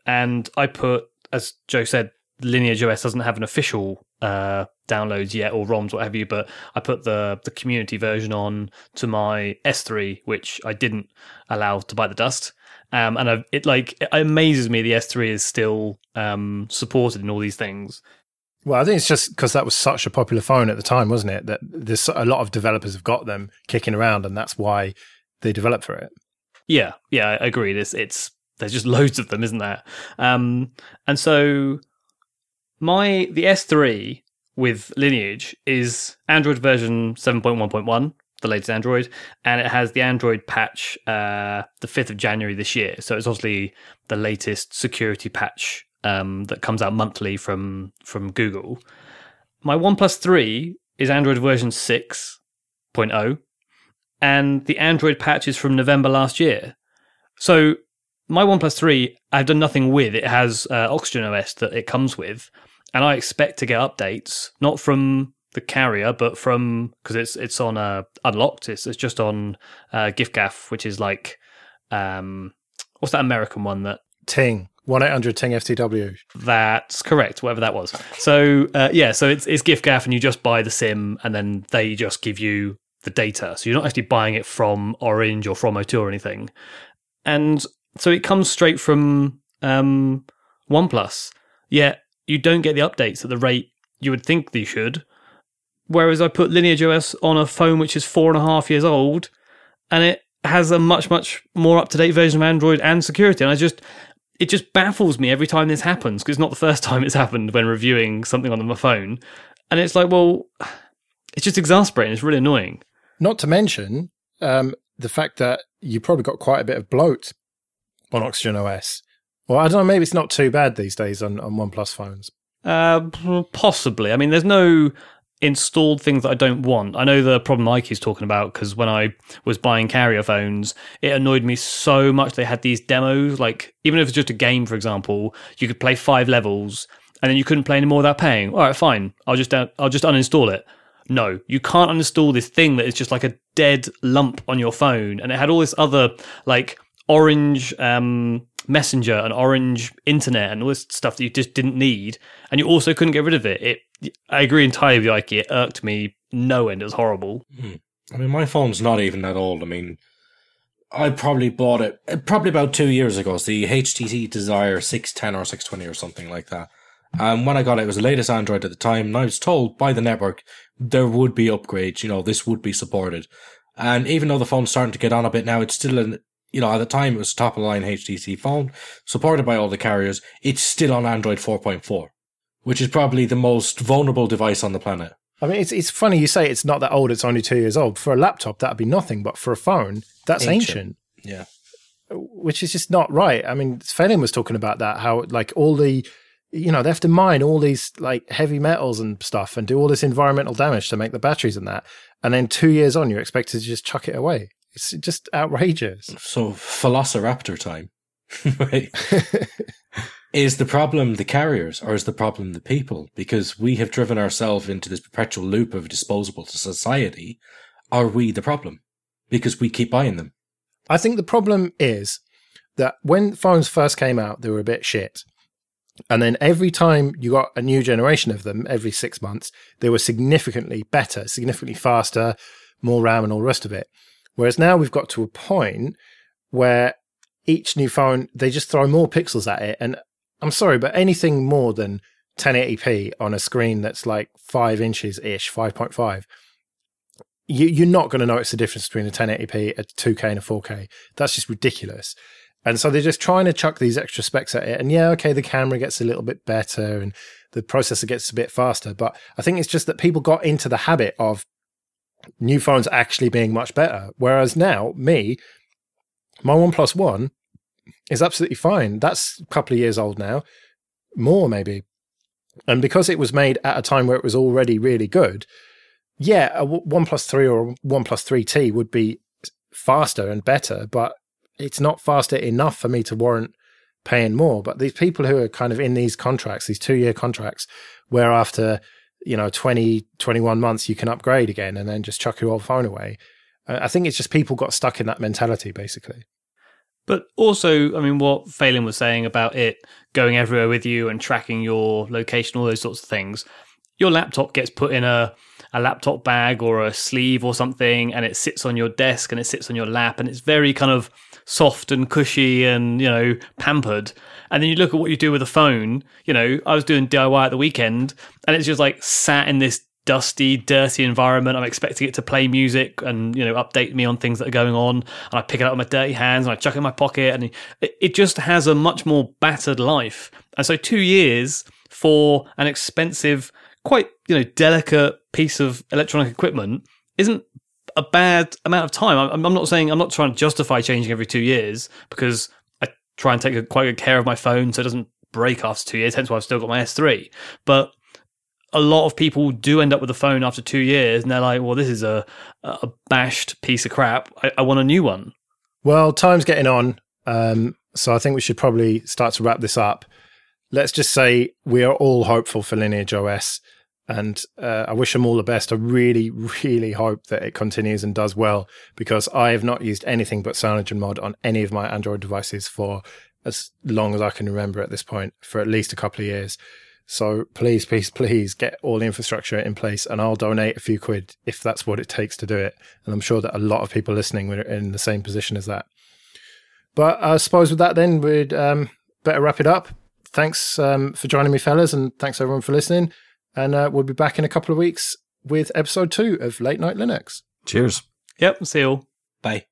and I put as Joe said Lineage OS doesn't have an official uh, downloads yet or ROMs, what have you. But I put the the community version on to my S3, which I didn't allow to bite the dust. Um, and I've, it like it amazes me the S3 is still um, supported in all these things. Well, I think it's just because that was such a popular phone at the time, wasn't it? That there's a lot of developers have got them kicking around, and that's why they developed for it. Yeah, yeah, I agree. It's it's there's just loads of them, isn't there? Um, and so my the S3 with Lineage is Android version 7.1.1, the latest Android, and it has the Android patch uh, the 5th of January this year. So it's obviously the latest security patch um, that comes out monthly from from Google. My OnePlus 3 is Android version 6.0, and the Android patch is from November last year. So my OnePlus 3, I've done nothing with. It has uh, Oxygen OS that it comes with, and I expect to get updates not from the carrier, but from because it's it's on uh, unlocked. It's it's just on uh, giffgaff, which is like um, what's that American one that Ting one eight hundred Ting FTW. That's correct, whatever that was. So uh, yeah, so it's it's giffgaff, and you just buy the sim, and then they just give you the data. So you're not actually buying it from Orange or from O2 or anything. And so it comes straight from um, OnePlus. Yet you don't get the updates at the rate you would think they should. Whereas I put Lineage OS on a phone which is four and a half years old, and it has a much much more up to date version of Android and security. And I just it just baffles me every time this happens because it's not the first time it's happened when reviewing something on my phone, and it's like, well, it's just exasperating. It's really annoying. Not to mention um, the fact that you probably got quite a bit of bloat on Oxygen OS. Well, I don't know. Maybe it's not too bad these days on, on OnePlus phones. Uh, possibly. I mean, there's no installed things that I don't want. I know the problem Ike is talking about because when I was buying carrier phones, it annoyed me so much. They had these demos, like even if it's just a game, for example, you could play five levels and then you couldn't play any more without paying. All right, fine. I'll just uh, I'll just uninstall it. No, you can't uninstall this thing that is just like a dead lump on your phone, and it had all this other like orange um, messenger and orange internet and all this stuff that you just didn't need and you also couldn't get rid of it. It i agree entirely with Ike. it irked me no end. It was horrible. Hmm. i mean my phone's not even that old. I mean i probably bought it uh, probably about two years ago. It's the htc desire 610 or 620 or something like that. And when i got it it was the latest android at the time. And i was told by the network there would be upgrades you know this would be supported. And even though the phone's starting to get on a bit now, it's still an you know, at the time it was top of the line HTC phone, supported by all the carriers. It's still on Android 4.4, which is probably the most vulnerable device on the planet. I mean, it's it's funny you say it's not that old; it's only two years old. For a laptop, that'd be nothing, but for a phone, that's ancient. ancient. Yeah, which is just not right. I mean, Phelim was talking about that how like all the, you know, they have to mine all these like heavy metals and stuff and do all this environmental damage to make the batteries and that, and then two years on, you're expected to just chuck it away. It's just outrageous. So, Velociraptor time. is the problem the carriers or is the problem the people? Because we have driven ourselves into this perpetual loop of disposable to society. Are we the problem? Because we keep buying them. I think the problem is that when phones first came out, they were a bit shit. And then every time you got a new generation of them, every six months, they were significantly better, significantly faster, more RAM, and all the rest of it. Whereas now we've got to a point where each new phone, they just throw more pixels at it. And I'm sorry, but anything more than 1080p on a screen that's like five inches ish, 5.5, you, you're not going to notice the difference between a 1080p, a 2K, and a 4K. That's just ridiculous. And so they're just trying to chuck these extra specs at it. And yeah, okay, the camera gets a little bit better and the processor gets a bit faster. But I think it's just that people got into the habit of new phones actually being much better. Whereas now, me, my OnePlus One is absolutely fine. That's a couple of years old now, more maybe. And because it was made at a time where it was already really good, yeah, a one plus three or a one plus three T would be faster and better, but it's not faster enough for me to warrant paying more. But these people who are kind of in these contracts, these two year contracts, where after you know 20, 21 months you can upgrade again and then just chuck your old phone away. I think it's just people got stuck in that mentality, basically. But also, I mean, what Phelim was saying about it going everywhere with you and tracking your location, all those sorts of things. Your laptop gets put in a a laptop bag or a sleeve or something, and it sits on your desk and it sits on your lap, and it's very kind of soft and cushy and you know pampered. And then you look at what you do with a phone. You know, I was doing DIY at the weekend, and it's just like sat in this dusty, dirty environment. I'm expecting it to play music and you know update me on things that are going on, and I pick it up with my dirty hands and I chuck it in my pocket, and it, it just has a much more battered life. And so, two years for an expensive, quite you know delicate piece of electronic equipment isn't a bad amount of time. I'm, I'm not saying I'm not trying to justify changing every two years because I try and take a, quite good care of my phone so it doesn't break after two years. Hence why I've still got my S3. But a lot of people do end up with a phone after two years, and they're like, "Well, this is a a bashed piece of crap. I, I want a new one." Well, time's getting on, um, so I think we should probably start to wrap this up. Let's just say we are all hopeful for Lineage OS and uh, I wish them all the best. I really, really hope that it continues and does well because I have not used anything but CyanogenMod on any of my Android devices for as long as I can remember at this point, for at least a couple of years. So please, please, please get all the infrastructure in place, and I'll donate a few quid if that's what it takes to do it. And I'm sure that a lot of people listening are in the same position as that. But I suppose with that, then we'd um, better wrap it up. Thanks um, for joining me, fellas, and thanks everyone for listening. And uh, we'll be back in a couple of weeks with episode two of Late Night Linux. Cheers. Yep. See you all. Bye.